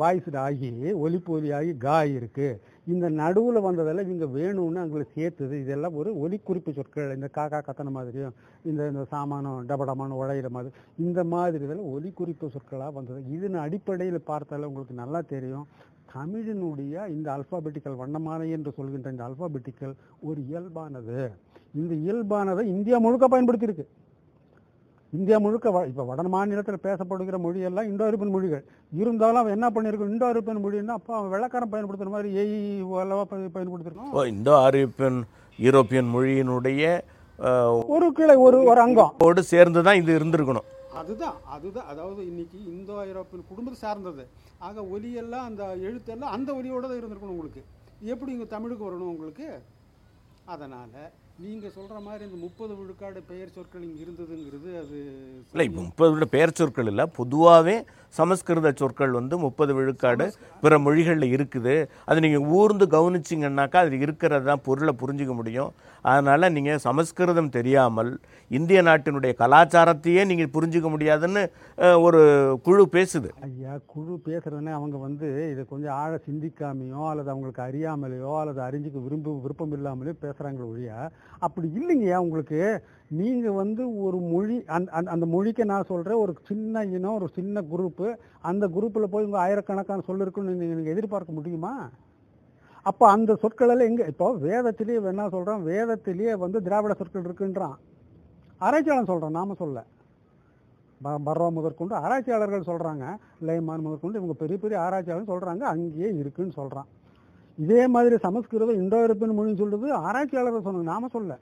வாய்ஸ்டு ஆகி ஒலிப்பு ஒலி ஆகி கா இருக்குது இந்த நடுவில் வந்ததெல்லாம் இவங்க வேணும்னு அவங்களுக்கு சேர்த்துது. இதெல்லாம் ஒரு ஒலிக்குறிப்பு சொற்கள். இந்த காக்கா கத்தன மாதிரியும் இந்த இந்த சாமானம் டபடமான உழையிற மாதிரி. இந்த மாதிரி இதெல்லாம் ஒலிக்குறிப்பு சொற்களாக வந்தது. இதன் அடிப்படையில் பார்த்தாலே உங்களுக்கு நல்லா தெரியும். தமிழினுடைய இந்த அல்பாபெட்டிக்கல் வண்ணமாலை என்று சொல்கின்ற இந்த அல்பாபெட்டிக்கல் ஒரு இயல்பானது. இந்த இயல்பானதை இந்தியா முழுக்க பயன்படுத்தியிருக்கு. இந்தியா முழுக்க வ இப்போ வட மாநிலத்தில் பேசப்படுகிற மொழியெல்லாம் இந்தோ ஐரோப்பியன் மொழிகள். இருந்தாலும் அவன் என்ன பண்ணியிருக்கோம் இந்தோ ஐரோப்பியன் மொழின்னா அப்போ அவன் வெள்ளக்காரன் பயன்படுத்துகிற மாதிரி ஏஇ அல்லவா பயன் பயன்படுத்திருக்கோம் ஓ இந்தோ ஆரோப்பியன் யூரோப்பியன் மொழியினுடைய ஒரு கிளை ஒரு ஒரு அங்கம். ஓடு சேர்ந்து தான் இது இருந்திருக்கணும். அதுதான் அதுதான். அதாவது இன்னைக்கு இந்தோ ஐரோப்பியன் குடும்பத்தை சார்ந்தது. ஆக ஒலியெல்லாம் அந்த எழுத்தெல்லாம் அந்த ஒலியோட தான் இருந்திருக்கணும் உங்களுக்கு. எப்படி இங்கே தமிழுக்கு வரணும் உங்களுக்கு? அதனால் நீங்கள் சொல்கிற மாதிரி இந்த முப்பது விழுக்காடு பெயர் சொற்கள் இங்கே இருந்ததுங்கிறது அது இல்லை முப்பது விட பெயர் சொற்கள் இல்லை. பொதுவாகவே சமஸ்கிருத சொற்கள் வந்து முப்பது விழுக்காடு பிற மொழிகளில் இருக்குது. அது நீங்கள் ஊர்ந்து கவனிச்சிங்கன்னாக்கா அது இருக்கிறது தான் பொருளை புரிஞ்சுக்க முடியும். அதனால் நீங்கள் சமஸ்கிருதம் தெரியாமல் இந்திய நாட்டினுடைய கலாச்சாரத்தையே நீங்கள் புரிஞ்சுக்க முடியாதுன்னு ஒரு குழு பேசுது. ஐயா குழு பேசுகிறதுனே அவங்க வந்து இதை கொஞ்சம் ஆழ சிந்திக்காமையோ அல்லது அவங்களுக்கு அறியாமலையோ அல்லது அறிஞ்சிக்க விரும்ப விருப்பம் இல்லாமலையோ பேசுகிறாங்களே ஒழிய அப்படி இல்லைங்கய்யா உங்களுக்கு. நீங்கள் வந்து ஒரு மொழி அந் அந்த அந்த மொழிக்கு நான் சொல்கிறேன் ஒரு சின்ன இனம் ஒரு சின்ன குரூப்பு அந்த குரூப்பில் போய் உங்கள் ஆயிரக்கணக்கான சொல்லிருக்குன்னு நீங்கள் எதிர்பார்க்க முடியுமா? அப்போ அந்த சொற்களெல்லாம் எங்கே இப்போ வேதத்திலேயே என்ன சொல்கிறான் வேதத்திலேயே வந்து திராவிட சொற்கள் இருக்குன்றான். ஆராய்ச்சியாளன் சொல்கிறான் நாம சொல்ல. பர்வா முதற்கொண்டு ஆராய்ச்சியாளர்கள் சொல்கிறாங்க லைமான் முதற்கொண்டு இவங்க பெரிய பெரிய ஆராய்ச்சியாளர்கள் சொல்கிறாங்க அங்கேயே இருக்குன்னு சொல்கிறான் இதே மாதிரி சமஸ்கிருதம் இந்தோ யூரோப்பியன் மொழின்னு சொல்கிறது ஆராய்ச்சியாளர்கள் சொன்னாங்க நாம சொல்ல.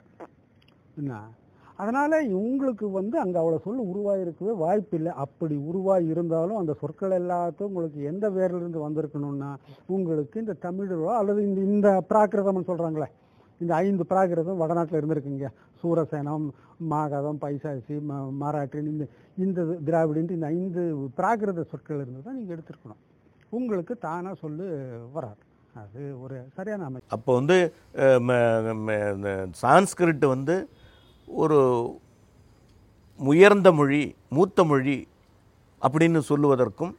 என்ன? அதனால் உங்களுக்கு வந்து அங்கே அவ்வளோ சொல் உருவாகிருக்கவே வாய்ப்பு இல்லை அப்படி உருவாகி இருந்தாலும் அந்த சொற்கள் எல்லாத்தையும் உங்களுக்கு எந்த வேர்லேருந்து வந்திருக்கணும்னா உங்களுக்கு இந்த தமிழோ அல்லது இந்த இந்த பிராகிருதம்னு சொல்கிறாங்களே இந்த ஐந்து பிராகிருதம் வடநாட்டில் இருந்திருக்குங்க. சூரசேனம் மாகதம் பைசாசி ம மராட்டின் இந்த இந்த திராவிடின்ட்டு இந்த ஐந்து பிராகிருத சொற்கள் இருந்து தான் நீங்கள் எடுத்திருக்கணும். உங்களுக்கு தானாக சொல்லு வராது. அது ஒரு சரியான அமைப்பு. அப்போ வந்து ம- இந்த சான்ஸ்கிரிட் வந்து ஒரு உயர்ந்த மொழி மூத்த மொழி அப்படின்னு சொல்லுவதற்கும்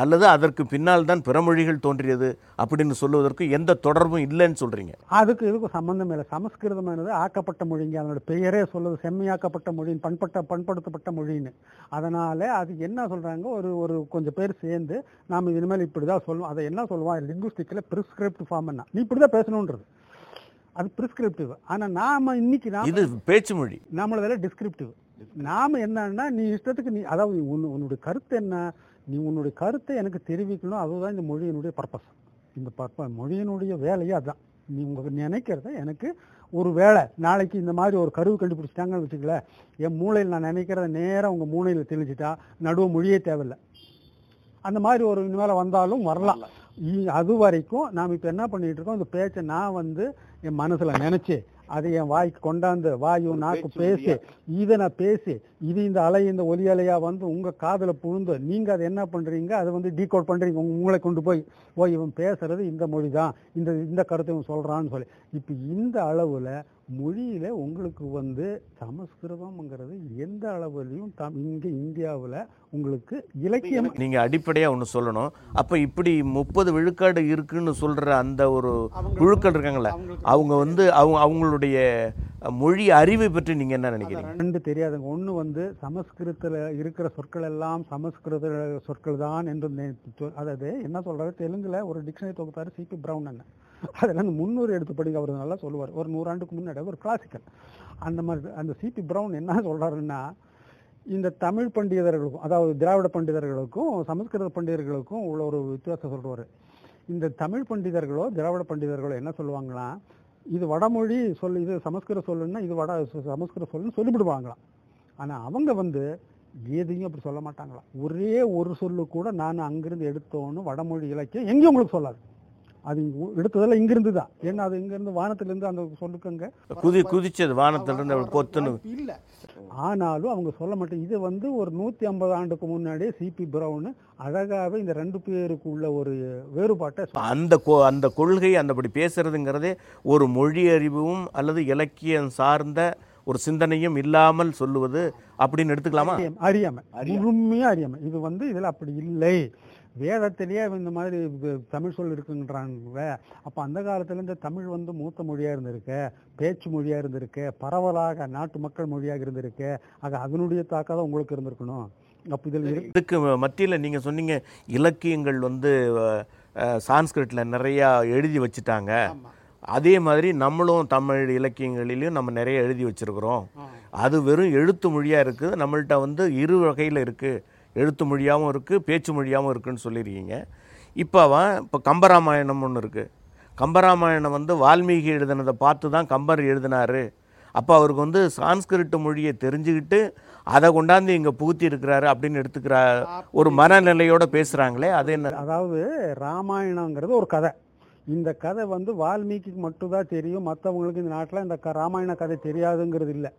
அல்லது அதற்கு பின்னால் தான் பிற மொழிகள் தோன்றியது அப்படின்னு சொல்லுவதற்கும் எந்த தொடர்பும் இல்லைன்னு சொல்கிறீங்க அதுக்கு இதுக்கும் சம்மந்தம் இல்லை. சமஸ்கிருதமானது ஆக்கப்பட்ட மொழிங்க. அதனோட பெயரே சொல்லுது செம்மையாக்கப்பட்ட மொழின்னு பண்பட்ட பண்படுத்தப்பட்ட மொழின்னு. அதனால் அது என்ன சொல்கிறாங்க ஒரு ஒரு கொஞ்சம் பேர் சேர்ந்து நாம் இனிமேல் இப்படி தான் சொல்லுவோம். அதை என்ன சொல்லுவோம்? லிங்குஸ்டிக்கில் ப்ரிஸ்கிரிப்ட் ஃபார்ம் என்ன? நீ இப்படி தான் பேசணுன்றது. அது ப்ரிஸ்கிரிப்டிவ் ஆனால் நாம இன்னைக்கு நாம இது பேச்சு மொழி நம்மளதில் டிஸ்கிரிப்டிவ் நாம என்னன்னா நீ இஷ்டத்துக்கு நீ அதாவது உன் உன்னுடைய கருத்து என்ன? நீ உன்னுடைய கருத்தை எனக்கு தெரிவிக்கணும். அதுதான் இந்த மொழியினுடைய பர்பஸ் இந்த பர்ப மொழியினுடைய வேலையே அதுதான். நீ உங்க நினைக்கிறத எனக்கு ஒரு வேளை நாளைக்கு இந்த மாதிரி ஒரு கருவு கண்டுபிடிச்சிட்டாங்கன்னு வச்சுக்கல என் மூளையில் நான் நினைக்கிறத நேரா உங்க மூளையில் தெளிச்சிட்டா நடுவு மொழியே தேவையில்லை. அந்த மாதிரி ஒரு இனிமேல் வந்தாலும் வரலாம். அது வரைக்கும் நாம் இப்போ என்ன பண்ணிட்டு இருக்கோம்? இந்த பேச்சை நான் வந்து என் மனசுல நினைச்சு அதை என் வாய்க்கு கொண்டாந்து வாயும் நாக்கு பேசி இதை நான் பேசி. இது இந்த அலை இந்த ஒலி அலையா வந்து உங்க காதுல புழுந்து நீங்க அதை என்ன பண்றீங்க? அதை வந்து டீகோட் பண்றீங்க. உங்க உங்களை கொண்டு போய் ஓ இவன் பேசுறது இந்த மொழி தான் இந்த இந்த கருத்தை இவன் சொல்றான்னு சொல்லி. இப்போ இந்த அளவுல மொழியில உங்களுக்கு வந்து சமஸ்கிருதம்ங்கிறது எந்த அளவுலையும் தம் இங்க இந்தியாவுல உங்களுக்கு இலக்கியம் நீங்க அடிப்படையா ஒன்று சொல்லணும். அப்ப இப்படி முப்பது விழுக்காடு இருக்குன்னு சொல்ற அந்த ஒரு குழுக்கள் இருக்காங்கல்ல அவங்க வந்து அவங்க அவங்களுடைய மொழி அறிவை பற்றி நீங்க என்ன நினைக்கிறீங்க? ரெண்டு தெரியாதுங்க. ஒண்ணு வந்து சமஸ்கிருதத்துல இருக்கிற சொற்கள் எல்லாம் சமஸ்கிருத சொற்கள் தான் என்று அதாவது என்ன சொல்றாரு தெலுங்குல ஒரு டிக்ஷனரி தொகுத்தாரு சிபி பிரவுன் அண்ணன் அதில் அந்த முந்நூறு எடுத்து படிங்க அவர் நல்லா சொல்லுவார். ஒரு நூறாண்டுக்கு முன்னாடி ஒரு கிளாசிக்கல் அந்த மாதிரி அந்த சிபி பிரவுன் என்ன சொல்கிறாருன்னா இந்த தமிழ் பண்டிதர்களுக்கும் அதாவது திராவிட பண்டிதர்களுக்கும் சமஸ்கிருத பண்டிதர்களுக்கும் உள்ள ஒரு வித்தியாசம் சொல்றாரு இந்த தமிழ் பண்டிதர்களோ திராவிட பண்டிதர்களோ என்ன சொல்லுவாங்களா இது வடமொழி சொல் இது சமஸ்கிருத சொல்லுன்னா இது வட சமஸ்கிருத சொல்லுன்னு சொல்லிவிடுவாங்களாம். ஆனால் அவங்க வந்து எதையும் அப்படி சொல்ல மாட்டாங்களாம். ஒரே ஒரு சொல்லு கூட நான் அங்கிருந்து எடுத்தோன்னு வடமொழி இலக்கியம் எங்கேயும் உங்களுக்கு சொல்லாது. அது இங்க எடுத்ததெல்லாம் இங்கிருந்து தான் ஏன்னா அது இங்கிருந்து வானத்திலிருந்து அந்த சொல்லுக்கங்க. குதி குதிச்சது வானத்திலிருந்து அப்படி பொத்துன்னு இல்லை. ஆனாலும் அவங்க சொல்ல மாட்டேன் இது வந்து ஒரு நூற்றி ஐம்பது ஆண்டுக்கு முன்னாடியே சிபி பிரவுன் அழகாகவே இந்த ரெண்டு பேருக்குள்ள ஒரு வேறுபாட்டை அந்த கொ- அந்த கொள்கை அந்தபடி பேசுறதுங்கிறதே ஒரு மொழி அறிவும் அல்லது இலக்கியம் சார்ந்த ஒரு சிந்தனையும் இல்லாமல் சொல்லுவது அப்படின்னு எடுத்துக்கலாமா? அறியாமை. அறியாமை. முழுமையாக அறியாமை. இது வந்து இதில் அப்படி இல்லை. வேதத்திலேயே இந்த மாதிரி தமிழ் சொல் இருக்குன்றாங்க அப்போ அந்த காலத்துல இந்த தமிழ் வந்து மூத்த மொழியாக இருந்திருக்கு பேச்சு மொழியாக இருந்திருக்கு பரவலாக நாட்டு மக்கள் மொழியாக இருந்திருக்கு. ஆக அதனுடைய தாக்கம் தான் உங்களுக்கு இருந்திருக்கணும். அப்போ இதில் இதுக்கு மத்தியில் நீங்கள் சொன்னீங்க இலக்கியங்கள் வந்து அஹ், சான்ஸ்கிரிட்ல நிறையா எழுதி வச்சுட்டாங்க. அதே மாதிரி நம்மளும் தமிழ் இலக்கியங்களிலையும் நம்ம நிறைய எழுதி வச்சிருக்கிறோம். அது வெறும் எழுத்து மொழியாக இருக்குது நம்மள்ட்ட வந்து இரு வகையில் இருக்குது எழுத்து மொழியாகவும் இருக்குது பேச்சு மொழியாகவும் இருக்குன்னு சொல்லியிருக்கீங்க. இப்போ அவன் இப்போ கம்பராமாயணம் ஒன்று இருக்குது கம்பராமாயணம் வந்து வால்மீகி எழுதினதை பார்த்து தான் கம்பர் எழுதினாரு. அப்போ அவருக்கு வந்து சான்ஸ்கிரிட் மொழியை தெரிஞ்சுக்கிட்டு அதை கொண்டாந்து இங்கே புகுத்தி இருக்கிறாரு அப்படின்னு எடுத்துக்கிற ஒரு மனநிலையோட பேசுகிறாங்களே அது என்ன? அதாவது ராமாயணங்கிறது ஒரு கதை. இந்த கதை வந்து வால்மீகிக்கு மட்டும்தான் தெரியும். மற்றவங்களுக்கு இந்த நாட்டில் இந்த க ராமாயண கதை தெரியாதுங்கிறது இல்லை.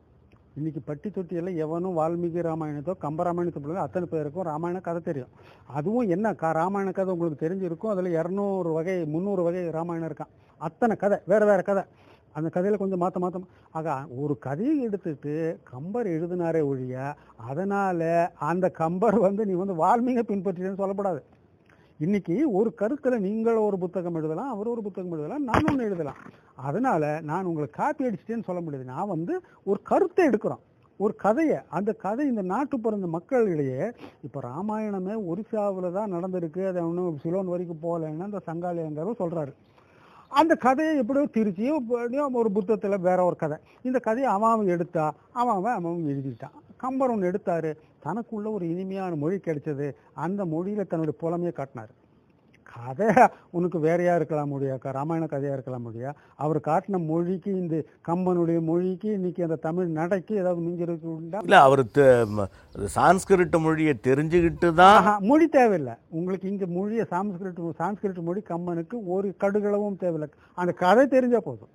இன்னைக்கு பட்டி தொட்டியெல்லாம் எவனும் வால்மீகி ராமாயணத்தோ கம்பராமாயணத்தை பிள்ளை அத்தனை பேருக்கும் ராமாயண கதை தெரியும். அதுவும் என்ன க ராமாயண கதை உங்களுக்கு தெரிஞ்சிருக்கும். அதில் இரநூறு வகை முந்நூறு வகை ராமாயணம் இருக்கான். அத்தனை கதை வேறு வேறு கதை. அந்த கதையில் கொஞ்சம் மாற்ற மாற்ற ஆக ஒரு கதையை எடுத்துட்டு கம்பர் எழுதினாரே ஒழிய அதனால் அந்த கம்பர் வந்து நீ வந்து வால்மீகை பின்பற்றினு சொல்லப்படாது. இன்னைக்கு ஒரு கருத்தில் நீங்கள் ஒரு புத்தகம் எழுதலாம் அவர் ஒரு புத்தகம் எழுதலாம் நான் ஒன்று எழுதலாம். அதனால நான் உங்களை காப்பி அடிச்சிட்டேன்னு சொல்ல முடியாது. நான் வந்து ஒரு கருத்தை எடுக்கிறோம். ஒரு கதையை. அந்த கதை இந்த நாட்டு பிறந்த மக்களிடையே இப்போ ராமாயணமே ஒரிசாவில் தான் நடந்திருக்கு. அதை ஒன்றும் சிலோன் வரைக்கும் போகலைன்னு அந்த சங்காலயங்கிறவர் சொல்கிறாரு அந்த கதையை எப்படியோ திருச்சியோ ஒரு புத்தகத்தில் வேற ஒரு கதை. இந்த கதையை அவன் அவன் எடுத்தா அவன் அவன் அவன் எழுதிட்டான். கம்பர் ஒன்று எடுத்தாரு. தனக்குள்ள ஒரு இனிமையான மொழி கிடைச்சது அந்த மொழியில தன்னுடைய புலமையை காட்டினார். கதை உனக்கு வேறையா இருக்கலாம் முடியாக்கா ராமாயண கதையா இருக்கலாம் முடியா? அவர் காட்டின மொழிக்கு இந்த கம்பனுடைய மொழிக்கு இன்னைக்கு அந்த தமிழ் நடைக்கு ஏதாவது மிஞ்சிருக்கு உண்டா? இல்லை அவர் சான்ஸ்கிரிட் மொழியை தெரிஞ்சுக்கிட்டு தான் மொழி தேவையில்லை. உங்களுக்கு இங்க மொழியை சான்ஸ்கிரிட் சான்ஸ்கிரிட் மொழி கம்மனுக்கு ஒரு கடுகளவும் தேவையில்லை. அந்த கதை தெரிஞ்சா போதும்.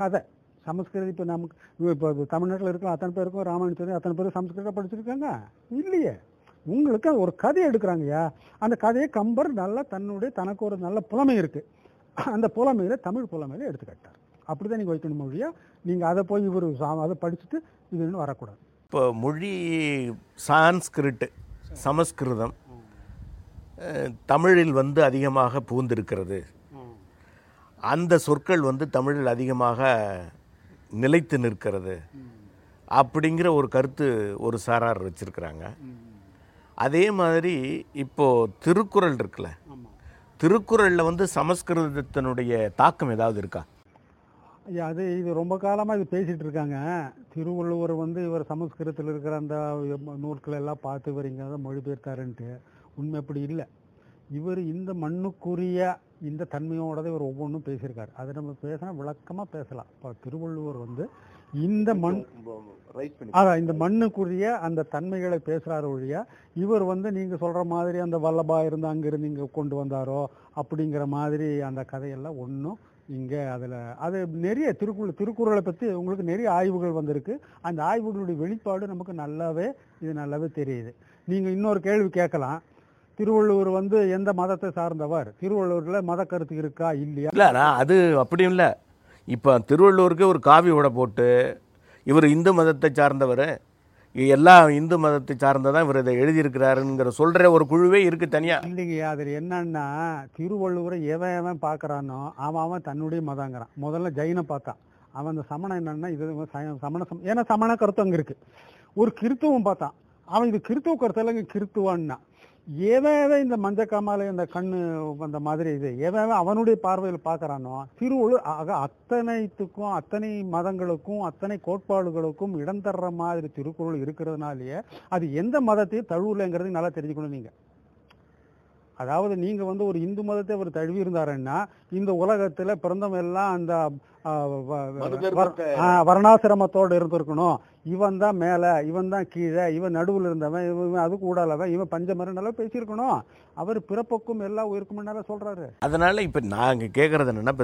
கதை. சமஸ்கிருதம் இப்போ நமக்கு இப்போ தமிழ்நாட்டில் இருக்க அத்தனை பேருக்கும் ராமாயணம் தெரியும் அத்தனை பேரும் சமஸ்கிருதம் படிச்சிருக்காங்க? இல்லையே. உங்களுக்கு ஒரு கதை எடுக்கிறாங்கய்யா. அந்த கதையை கம்பர் நல்லா தன்னுடைய தனக்கு ஒரு நல்ல புலமை இருக்குது அந்த புலமையில தமிழ் புலமையில எடுத்துக்கிட்டார். அப்படிதான் நீங்கள் வைக்கணும் மொழியா. நீங்கள் அதை போய் இவர் அதை படிச்சுட்டு இதுன்னு இன்னும் வரக்கூடாது. இப்போ மொழி சான்ஸ்கிரிட்டு சமஸ்கிருதம் தமிழில் வந்து அதிகமாக பூந்திருக்கிறது அந்த சொற்கள் வந்து தமிழில் அதிகமாக நிலைத்து நிற்கிறது. அப்படிங்கிற ஒரு கருத்து ஒரு சாரார் வச்சிருக்கிறாங்க. அதே மாதிரி இப்போ திருக்குறள் இருக்குல்ல. திருக்குறளில் வந்து சமஸ்கிருதத்தினுடைய தாக்கம் ஏதாவது இருக்கா? ஐயா அது இது ரொம்ப காலமாக இது பேசிட்டு இருக்காங்க. திருவள்ளுவர் வந்து இவர் சமஸ்கிருதத்தில் இருக்கிற அந்த நூல்களை எல்லாம் பார்த்து இவர் இங்கே தான் மொழிபெயர்த்தாருன்ட்டு. உண்மை அப்படி இல்லை. இவர் இந்த மண்ணுக்குரிய இந்த தன்மையோட தான் இவர் ஒவ்வொன்றும் பேசியிருக்காரு. அதை நம்ம பேசினா விளக்கமாக பேசலாம். இப்போ திருவள்ளுவர் வந்து இந்த மண் அதான் இந்த மண்ணுக்குரிய அந்த தன்மைகளை பேசுகிறாரு ஒழிய இவர் வந்து நீங்கள் சொல்கிற மாதிரி அந்த வல்லபா இருந்து அங்கிருந்து இங்கே கொண்டு வந்தாரோ அப்படிங்கிற மாதிரி அந்த கதையெல்லாம் ஒன்றும் இங்கே அதில் அது நிறைய திருக்குறள் திருக்குறளை பற்றி உங்களுக்கு நிறைய ஆய்வுகள் வந்திருக்கு. அந்த ஆய்வுகளுடைய வெளிப்பாடு நமக்கு நல்லாவே இது நல்லாவே தெரியுது. நீங்கள் இன்னொரு கேள்வி கேட்கலாம். திருவள்ளுவர் வந்து எந்த மதத்தை சார்ந்தவர்? திருவள்ளுவரில் மத கருத்து இருக்கா இல்லையா? இல்லை நான் அது அப்படியும் இல்லை. இப்போ திருவள்ளுவருக்கு ஒரு காவி உடை போட்டு இவர் இந்து மதத்தை சார்ந்தவர். எல்லா இந்து மதத்தை சார்ந்ததான் இவர் இதை எழுதியிருக்கிறாருங்கிற சொல்கிற ஒரு குழுவே இருக்குது தனியாக இல்லைங்க அதில் என்னன்னா திருவள்ளுவரை எவன் எவன் பார்க்குறானோ அவன் அவன் தன்னுடைய மதங்கிறான். முதல்ல ஜெயினை பார்த்தான். அவன் அந்த சமணம் என்னன்னா இது சமண சம் ஏன்னா சமண கருத்து அங்கே இருக்கு. ஒரு கிறித்துவம் பார்த்தான். அவன் இது கிறித்துவ கருத்து இல்லைங்க கிறித்துவான்னா. எவன் எவன் இந்த மஞ்ச இந்த கண்ணு அந்த மாதிரி இது எவன் எவன் அவனுடைய பார்வையில் பார்க்கறானோ திருவள்ளு ஆக அத்தனைத்துக்கும் அத்தனை மதங்களுக்கும் அத்தனை கோட்பாடுகளுக்கும் இடம் தர்ற மாதிரி திருக்குறள் இருக்கிறதுனாலயே அது எந்த மதத்தையும் தழுவலைங்கிறது நல்லா தெரிஞ்சுக்கணும் நீங்க. அதாவது நீங்க வந்து ஒரு இந்து மதத்தை அவர் தழுவி இருந்தாருன்னா இந்த உலகத்துல பிறந்தவங்க எல்லாம் அந்த வர்ணாசிரமத்தோட இருந்திருக்கணும். இவன் தான் மேல இவன் தான் கீழே இவன் நடுவுல இருந்தவன் இவன் அதுக்கு கூடாதவன் இவன் பஞ்சமரனெல்லாம் பேசியிருக்கணும். அவர் பிறப்புக்கும் எல்லா உயிருக்கும் சொல்றாரு. அதனால் இப்போ நாங்கள் கேட்குறது என்னென்னா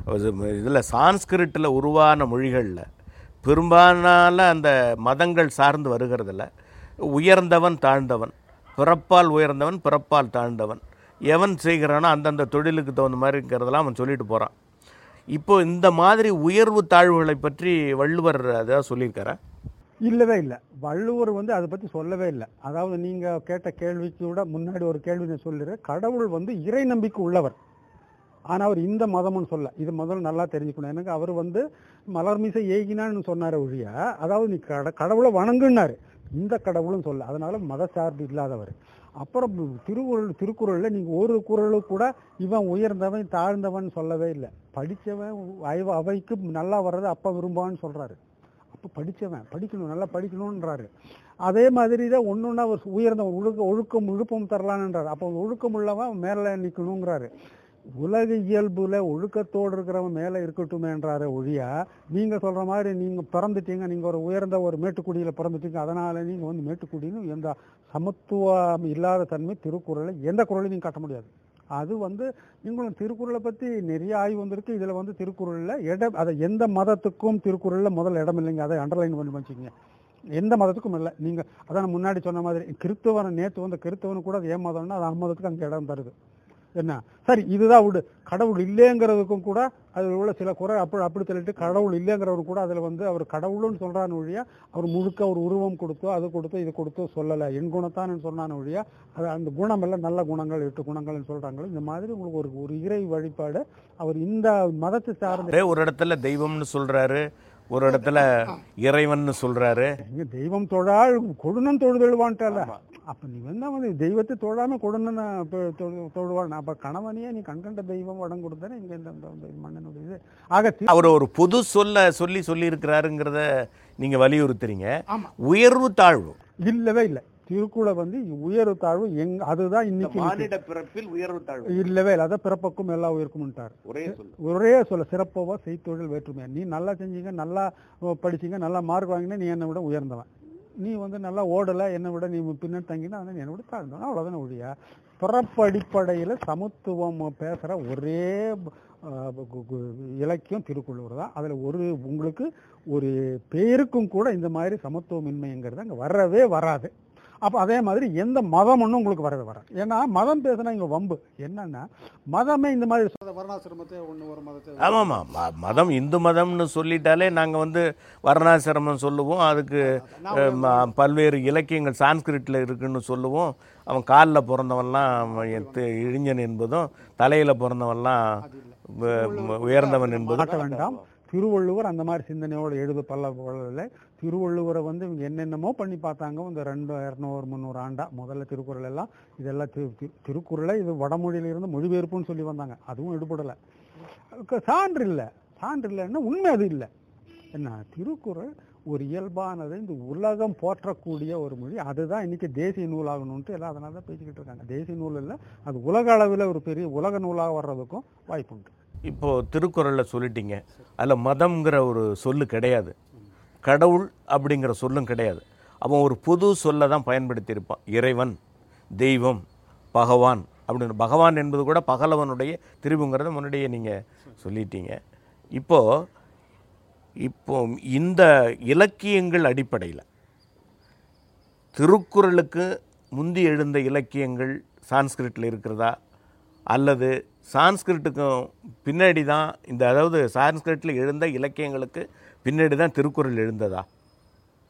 இப்போ இதில் சான்ஸ்கிரிட்டில் உருவான மொழிகளில் பெரும்பாலான அந்த மதங்கள் சார்ந்து வருகிறதில்ல உயர்ந்தவன் தாழ்ந்தவன் பிறப்பால் உயர்ந்தவன் பிறப்பால் தாழ்ந்தவன். எவன் செய்கிறானோ அந்தந்த தொழிலுக்கு தகுந்த மாதிரி இருக்கிறதெல்லாம் அவன் சொல்லிட்டு போகிறான் இப்போ இந்த மாதிரி உயர்வு தாழ்வுகளை பற்றி வள்ளுவர் அதான் சொல்லியிருக்காரா? இல்லவே இல்லை. வள்ளுவர் வந்து அதை பற்றி சொல்லவே இல்லை. அதாவது நீங்கள் கேட்ட கேள்விக்கு கூட முன்னாடி ஒரு கேள்வி நான் சொல்லிடுறேன். கடவுள் வந்து இறை நம்பிக்கை உள்ளவர். ஆனால் அவர் இந்த மதம்னு சொல்ல. இது முதல்ல நல்லா தெரிஞ்சுக்கணும். எனக்கு அவர் வந்து மலர்மிசை ஏகினான்னு சொன்னார் ஒழிய அதாவது நீ கட கடவுளை வணங்குன்னாரு இந்த கடவுளும் சொல்ல அதனால மத சார்பு இல்லாதவர். அப்புறம் திருக்குறள் திருக்குறளில் நீங்கள் ஒரு குரலும் கூட இவன் உயர்ந்தவன் தாழ்ந்தவன் சொல்லவே இல்லை. படிச்சவன் அவை- அவைக்கு நல்லா வர்றது அப்போ விரும்புவான்னு சொல்கிறாரு அப்போ படிச்சவன் படிக்கணும் நல்லா படிக்கணுன்றாரு அதே மாதிரி தான் ஒன்று ஒன்றா அவர் உயர்ந்தவன் ஒழுக்க ஒழுக்கம் விழுப்பம் தரலான்ன்றாரு அப்போ ஒழுக்கம் உள்ளவன் மேலே நிற்கணுங்கிறாரு உலக இயல்புல ஒழுக்கத்தோடு இருக்கிறவன் மேலே இருக்கட்டுமேன்றாரு ஒழியா நீங்க சொல்ற மாதிரி நீங்க பிறந்துட்டீங்க நீங்க ஒரு உயர்ந்த ஒரு மேட்டுக்குடியில பிறந்துட்டீங்க அதனால நீங்க வந்து மேட்டுக்குடின்னு எந்த சமத்துவம் இல்லாத தன்மை திருக்குறளை எந்த குறளையும் நீங்க காட்ட முடியாது. அது வந்து நீங்களும் திருக்குறளை பத்தி நிறைய ஆய்வு வந்திருக்கு. இதுல வந்து திருக்குறள்ல இடம் அதை எந்த மதத்துக்கும் திருக்குறள்ல முதல் இடம் இல்லைங்க. அதை அண்டர்லைன் பண்ணி வச்சுக்கோங்க. எந்த மதத்துக்கும் இல்லை. நீங்க அதான் முன்னாடி சொன்ன மாதிரி கிறிஸ்தவன் நேத்து வந்த கிறிஸ்தவனு கூட அது ஏன் மதம்னா அது மதத்துக்கு அங்கே இடம் தருது. என்ன? சரி இதுதான் விடு கடவுள் இல்லைங்கிறதுக்கும் கூட அதில் உள்ள சில குறை அப்படி அப்படி சொல்லிட்டு கடவுள் இல்லைங்கிறவர் கூட அதில் வந்து அவர் கடவுள்னு சொல்றான்னு ஒழிய அவர் முழுக்க ஒரு உருவம் கொடுத்தோ அது கொடுத்தோ இது கொடுத்தோ சொல்லலை. என் குணத்தான்னு சொன்னான்னு ஒழிய அது அந்த குணம் எல்லாம் நல்ல குணங்கள் எட்டு குணங்கள்னு சொல்றாங்களே இந்த மாதிரி உங்களுக்கு ஒரு ஒரு இறை வழிபாடு அவர் இந்த மதத்தை சார்ந்த ஒரே இடத்துல தெய்வம்னு சொல்றாரு ஒரு இடத்துல இறைவன்னு சொல்றாரு. தெய்வம் தொழால் கொடுனன் தொழுதெழுவான்ட்டல அப்ப நீ வந்து வந்து தெய்வத்தை தொழாம கொடுனன் தொழுவான். அப்ப கணவனையே நீ கண்கண்ட தெய்வம் வடம் கொடுத்தானே இங்க இந்த மன்னனுடைய இது ஆக அவர் ஒரு பொது சொல்ல சொல்லி சொல்லி இருக்கிறாருங்கிறத நீங்க வலியுறுத்துறீங்க. ஆமா. உயர்வு தாழ்வு. இல்லவே இல்லை. திருக்குறளை வந்து உயர்வு தாழ்வு எங் அதுதான் இன்னைக்கு நிக்குது. பிறப்பில் உயர்வு தாழ்வு. இல்லவே இல்லை. அதான் பிறப்புக்கும் எல்லா உயிருக்கும்ட்டார் ஒரே ஒரே சொல்ல சிறப்பவா செய்தொழில் வேற்றுமையா. நீ நல்லா செஞ்சீங்க நல்லா படிச்சீங்க நல்லா மார்க் வாங்கினா நீ என்னை விட உயர்ந்தவன். நீ வந்து நல்லா ஓடலை என்னை விட நீ பின்னாடி தங்கினா அதை என்னை விட தாழ்ந்தோம் அவ்வளோதானே ஒழியா. பிறப்பு அடிப்படையில் சமத்துவம் பேசுகிற ஒரே கு- கு- இலக்கியம் திருக்குள்ளூர் தான். அதில் ஒரு உங்களுக்கு ஒரு பேருக்கும் கூட இந்த மாதிரி சமத்துவமின்மைங்கிறது அங்கே வரவே வராது. அப்போ அதே மாதிரி எந்த மதம் ஒன்றும் உங்களுக்கு வரவே வராது. ஏன்னா மதம் பேசுனா இங்கே வம்பு. என்னன்னா மதமே இந்த மாதிரி வர்ணாசிரமத்தை ஒன்று ஒரு மதத்தை ஆமாம்மா ம- மதம் இந்து மதம்னு சொல்லிட்டாலே நாங்கள் வந்து வர்ணாசிரமம் சொல்லுவோம். அதுக்கு பல்வேறு இலக்கியங்கள் சான்ஸ்கிரிட்டில் இருக்குன்னு சொல்லுவோம். அவன் காலில் பிறந்தவன்லாம் இழிஞன் என்பதும் தலையில் பிறந்தவன்லாம் உயர்ந்தவன் என்பதும். திருவள்ளுவர் அந்த மாதிரி சிந்தனையோடு எழுத பல்ல திருவள்ளுவரை வந்து இவங்க என்னென்னமோ பண்ணி பார்த்தாங்க. இந்த ரெண்டு இரநூறு முந்நூறு ஆண்டா முதல்ல திருக்குறள் எல்லாம் இதெல்லாம் திரு திருக்குறளை இது வடமொழியிலிருந்து மொழிபெயர்ப்புன்னு சொல்லி வந்தாங்க. அதுவும் எடுபடலை. அதுக்கு சான்று இல்லை. சான்று இல்லைன்னா உண்மை அது இல்லை. என்ன திருக்குறள் ஒரு இயல்பானது இந்த உலகம் போற்றக்கூடிய ஒரு மொழி. அதுதான் இன்னைக்கு தேசிய நூலாகணும்ட்டு எல்லாம் அதனால தான் பேசிக்கிட்டு இருக்காங்க. தேசிய நூல் இல்லை. அது உலக அளவில் ஒரு பெரிய உலக நூலாக வர்றதுக்கும் வாய்ப்பு உண்டு இப்போது திருக்குறளில் சொல்லிட்டீங்க. அதில் மதம்ங்கிற ஒரு சொல்லு கிடையாது. கடவுள் அப்படிங்கிற சொல்லும் கிடையாது. அவன் ஒரு புது சொல்லை தான் பயன்படுத்தியிருப்பான். இறைவன் தெய்வம் பகவான் அப்படின்னு. பகவான் என்பது கூட பகலவனுடைய திருவுங்கிறத முன்னாடியே நீங்கள் சொல்லிட்டீங்க. இப்போது இப்போ இந்த இலக்கியங்கள் அடிப்படையில் திருக்குறளுக்கு முந்தி எழுந்த இலக்கியங்கள் சான்ஸ்கிரிட்டில் இருக்கிறதா? அல்லது சான்ஸ்கிரிட்டுக்கும் பின்னாடி தான் இந்த அதாவது சான்ஸ்கிரிட்டில் எழுந்த இலக்கியங்களுக்கு பின்னாடி தான் திருக்குறள் எழுந்ததா?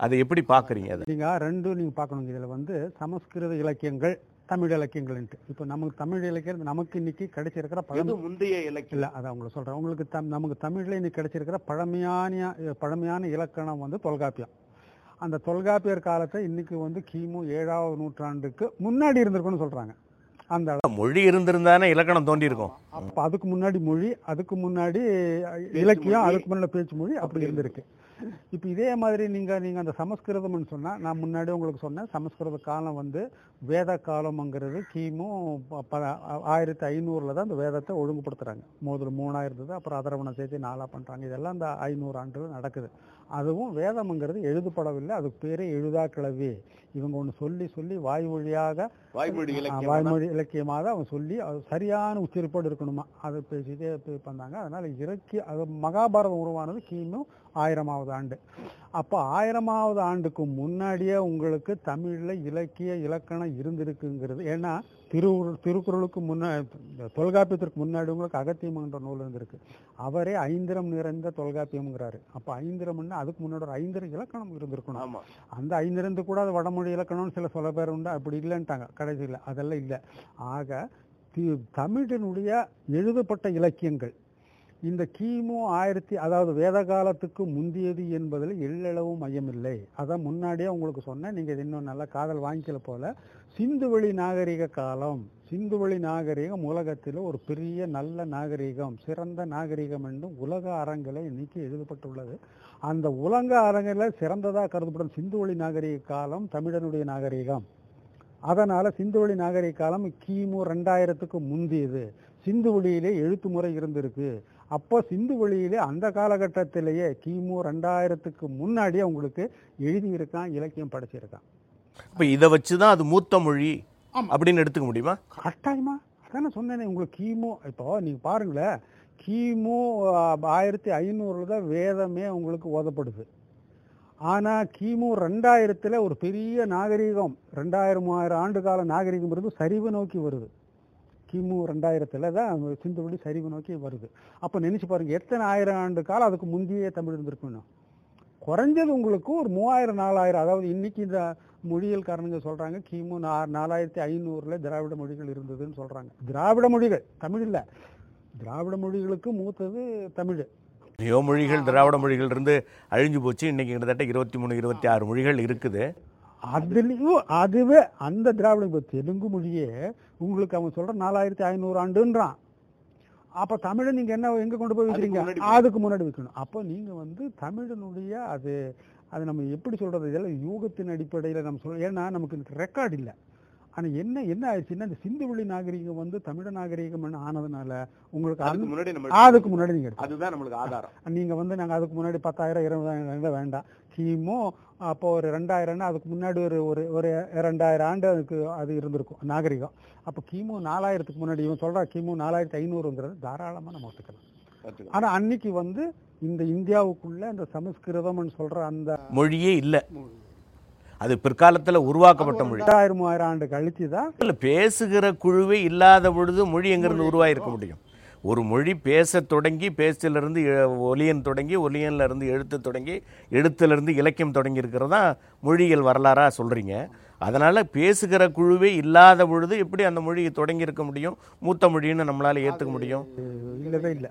அதை எப்படி பார்க்குறீங்க அதை? நீங்க ரெண்டும் நீங்க பார்க்கணும் இதுல வந்து சமஸ்கிருத இலக்கியங்கள் தமிழ் இலக்கியங்கள்ன்ட்டு. இப்போ நமக்கு தமிழ் இலக்கியம் நமக்கு இன்னைக்கு கிடைச்சிருக்கிற பழம் முந்தைய இலக்கியம்? இல்ல அதை உங்களுக்கு சொல்றேன். உங்களுக்கு தம் நமக்கு தமிழ்ல இன்னைக்கு கிடைச்சிருக்கிற பழமையான பழமையான இலக்கணம் வந்து தொல்காப்பியம். அந்த தொல்காப்பியர் காலத்தை இன்னைக்கு வந்து கிமு ஏழாவது நூற்றாண்டுக்கு முன்னாடி இருந்திருக்குன்னு சொல்றாங்க. அந்த மொழி இருந்திருந்தானே இலக்கணம் தோண்டியிருக்கும் அப்ப அதுக்கு முன்னாடி மொழி அதுக்கு முன்னாடி இலக்கியம் அதுக்கு முன்னாடி பேச்சு மொழி அப்படி இருந்திருக்கு. இப்போ இதே மாதிரி நீங்கள் நீங்கள் அந்த சமஸ்கிருதம்னு சொன்னால் நான் முன்னாடி உங்களுக்கு சொன்னேன் சமஸ்கிருத காலம் வந்து வேத காலம்ங்கிறது கிமு ப- ப- ஆயிரத்தி ஐநூறில் தான் அந்த வேதத்தை ஒழுங்குபடுத்துகிறாங்க முதல்ல மூணாக இருந்தது அப்புறம் அதரவணை சேர்த்து நாலாக பண்ணுறாங்க இதெல்லாம் அந்த ஐநூறு ஆண்டுகள் நடக்குது. அதுவும் வேதம்ங்கிறது எழுதப்படவில்லை அதுக்கு பேரே எழுதா கிளவி இவங்க ஒன்று சொல்லி சொல்லி வாய் வழியாக வாய்மொழி இலக்கியமாக அவன் சொல்லி அது சரியான உச்சரிப்போடு இருக்கணுமா? அதை பேசிட்டே பண்ணாங்க. அதனால் இறக்கி அது மகாபாரதம் உருவானது கிமு ஆயிரமாவது ஆண்டு. அப்போ ஆயிரமாவது ஆண்டுக்கு முன்னாடியே உங்களுக்கு தமிழில் இலக்கிய இலக்கணம் இருந்திருக்குங்கிறது. ஏன்னா திரு திருக்குறளுக்கு முன்னா தொல்காப்பியத்திற்கு முன்னாடி உங்களுக்கு அகத்தியம்ன்ற நூல் இருந்திருக்கு. அவரே ஐந்திரம் நிறைந்த தொல்காப்பியம்ங்கிறாரு. அப்போ ஐந்திரம்னா அதுக்கு முன்னாடி ஒரு ஐந்திரம் இலக்கணம் இருந்திருக்கணும். அந்த ஐந்திருந்து கூட அது வடமொழி இலக்கணம்னு சில சொல்ல பேர் உண்டு. அப்படி இல்லைன்ட்டாங்க. கடைசியில். அதெல்லாம் இல்லை. ஆக தமிழினுடைய எழுதப்பட்ட இலக்கியங்கள் இந்த கிமு ஆயிரத்தி அதாவது வேத காலத்துக்கு முந்தியது என்பதில் எள்ளளவும் மையமில்லை அதான் முன்னாடியே உங்களுக்கு சொன்னேன். நீங்கள் இன்னும் நல்லா காதல் வாங்கிக்கல போல. சிந்துவெளி நாகரிக காலம். சிந்துவெளி நாகரிகம் உலகத்தில் ஒரு பெரிய நல்ல நாகரிகம் சிறந்த நாகரிகம் என்றும் உலக அரங்கில் இன்னைக்கு எழுதப்பட்டுள்ளது. அந்த உலக அரங்கில் சிறந்ததாக கருதப்படும் சிந்துவெளி நாகரிக காலம் தமிழனுடைய நாகரிகம். அதனால் சிந்துவெளி நாகரிக காலம் கிமு ரெண்டாயிரத்துக்கு முந்தியது. சிந்துவெளியிலே எழுத்து முறை இருந்திருக்கு. அப்போ சிந்துவெளியிலே அந்த காலகட்டத்திலேயே கிமு ரெண்டாயிரத்துக்கு முன்னாடியே உங்களுக்கு எழுதியிருக்கான் இலக்கியம் படைச்சிருக்கான். இப்போ இதை வச்சு தான் அது மூத்த மொழி அப்படின்னு எடுத்துக்க முடியுமா? கட்டாயமா? அதானே சொன்னேனே உங்களுக்கு கிமு இப்போ நீங்கள் பாருங்களேன் கிமு ஆயிரத்தி ஐநூறுல தான் வேதமே உங்களுக்கு ஓதப்படுது. ஆனால் கிமு ரெண்டாயிரத்தில் ஒரு பெரிய நாகரிகம் ரெண்டாயிரம் மூவாயிரம் ஆண்டு கால நாகரிகம் இருந்து சரிவு நோக்கி வருது. கிமு ரெண்டாயிரத்தில் தான் சிந்துவெளி சரிவு நோக்கி வருது. அப்போ நினச்சி பாருங்க எத்தனை ஆயிரம் ஆண்டு காலம் அதுக்கு முந்தைய தமிழ் இருந்திருக்கணும் குறைஞ்சது உங்களுக்கு ஒரு மூவாயிரம் நாலாயிரம் அதாவது இன்னைக்கு இந்த மொழியியல் காரணங்க சொல்றாங்க கிமு நா நாலாயிரத்தி ஐநூறுல திராவிட மொழிகள் இருந்ததுன்னு சொல்றாங்க. திராவிட மொழிகள் தமிழ் இல்ல. திராவிட மொழிகளுக்கு மூத்தது தமிழ். எத்தனையோ மொழிகள் திராவிட மொழிகள் இருந்து அழிஞ்சு போச்சு. இன்னைக்கு கிட்டத்தட்ட இருபத்தி மூணு இருபத்தி ஆறு மொழிகள் இருக்குது. அதுலேயும் அதுவே அந்த திராவிட இப்போ தெலுங்கு மொழியே உங்களுக்கு அவன் சொல்ற நாலாயிரத்தி ஐநூறு ஆண்டுன்றான். அப்போ தமிழை நீங்க என்ன எங்க கொண்டு போய் வைக்கிறீங்க? அதுக்கு முன்னாடி வைக்கணும். அப்போ நீங்க வந்து தமிழனுடைய அது அது நம்ம எப்படி சொல்றது? இதெல்லாம் யூகத்தின் அடிப்படையில் நம்ம சொல்ல ஏன்னா நமக்கு ரெக்கார்டு இல்லை. ஆனா என்ன என்ன ஆயிடுச்சுன்னா இந்த சிந்துவெளி நாகரிகம் வந்து தமிழ நாகரிகம் ஆனதுனால உங்களுக்கு அந்த- முன்னாடி அதுக்கு முன்னாடி நீங்க எடுத்து அதுதான் நம்மளுக்கு ஆதாரம். நீங்கள் வந்து நாங்கள் அதுக்கு முன்னாடி பத்தாயிரம் இருபதாயிரம் வேண்டாம். கிமு அப்போ ஒரு ரெண்டாயிரம்னா அதுக்கு முன்னாடி ஒரு ஒரு ஒரு ரெண்டாயிரம் ஆண்டு அதுக்கு அது இருந்திருக்கும் நாகரிகம். அப்போ கிமு நாலாயிரத்துக்கு முன்னாடி இவன் சொல்கிறா கிமு நாலாயிரத்தி ஐநூறுங்கிறது தாராளமாக நம்ம ஒத்துக்கலாம். ஆனால் அன்னைக்கு வந்து இந்த இந்தியாவுக்குள்ள இந்த சமஸ்கிருதம்னு சொல்கிற அந்த மொழியே இல்லை. அது பிற்காலத்துல உருவாக்கப்பட்ட மொழி. ரெண்டாயிரம் மூவாயிரம் ஆண்டு கழிச்சு தான் இல்ல பேசுகிற குழுவே இல்லாத பொழுது மொழி எங்கிருந்து உருவாயிருக்க முடியும்? ஒரு மொழி பேசத் தொடங்கி பேச்சிலிருந்து ஒலியன் தொடங்கி ஒலியன்ல இருந்து எழுத்து தொடங்கி எழுத்திலிருந்து இலக்கியம் தொடங்கி இருக்கிறதா மொழியியல் வரலாறா சொல்றீங்க. அதனால பேசுகிற குழுவே இல்லாத பொழுது எப்படி அந்த மொழி தொடங்கி இருக்க முடியும்? மூத்த மொழின்னு நம்மளால ஏத்துக்க முடியும்? இல்லவே இல்லை.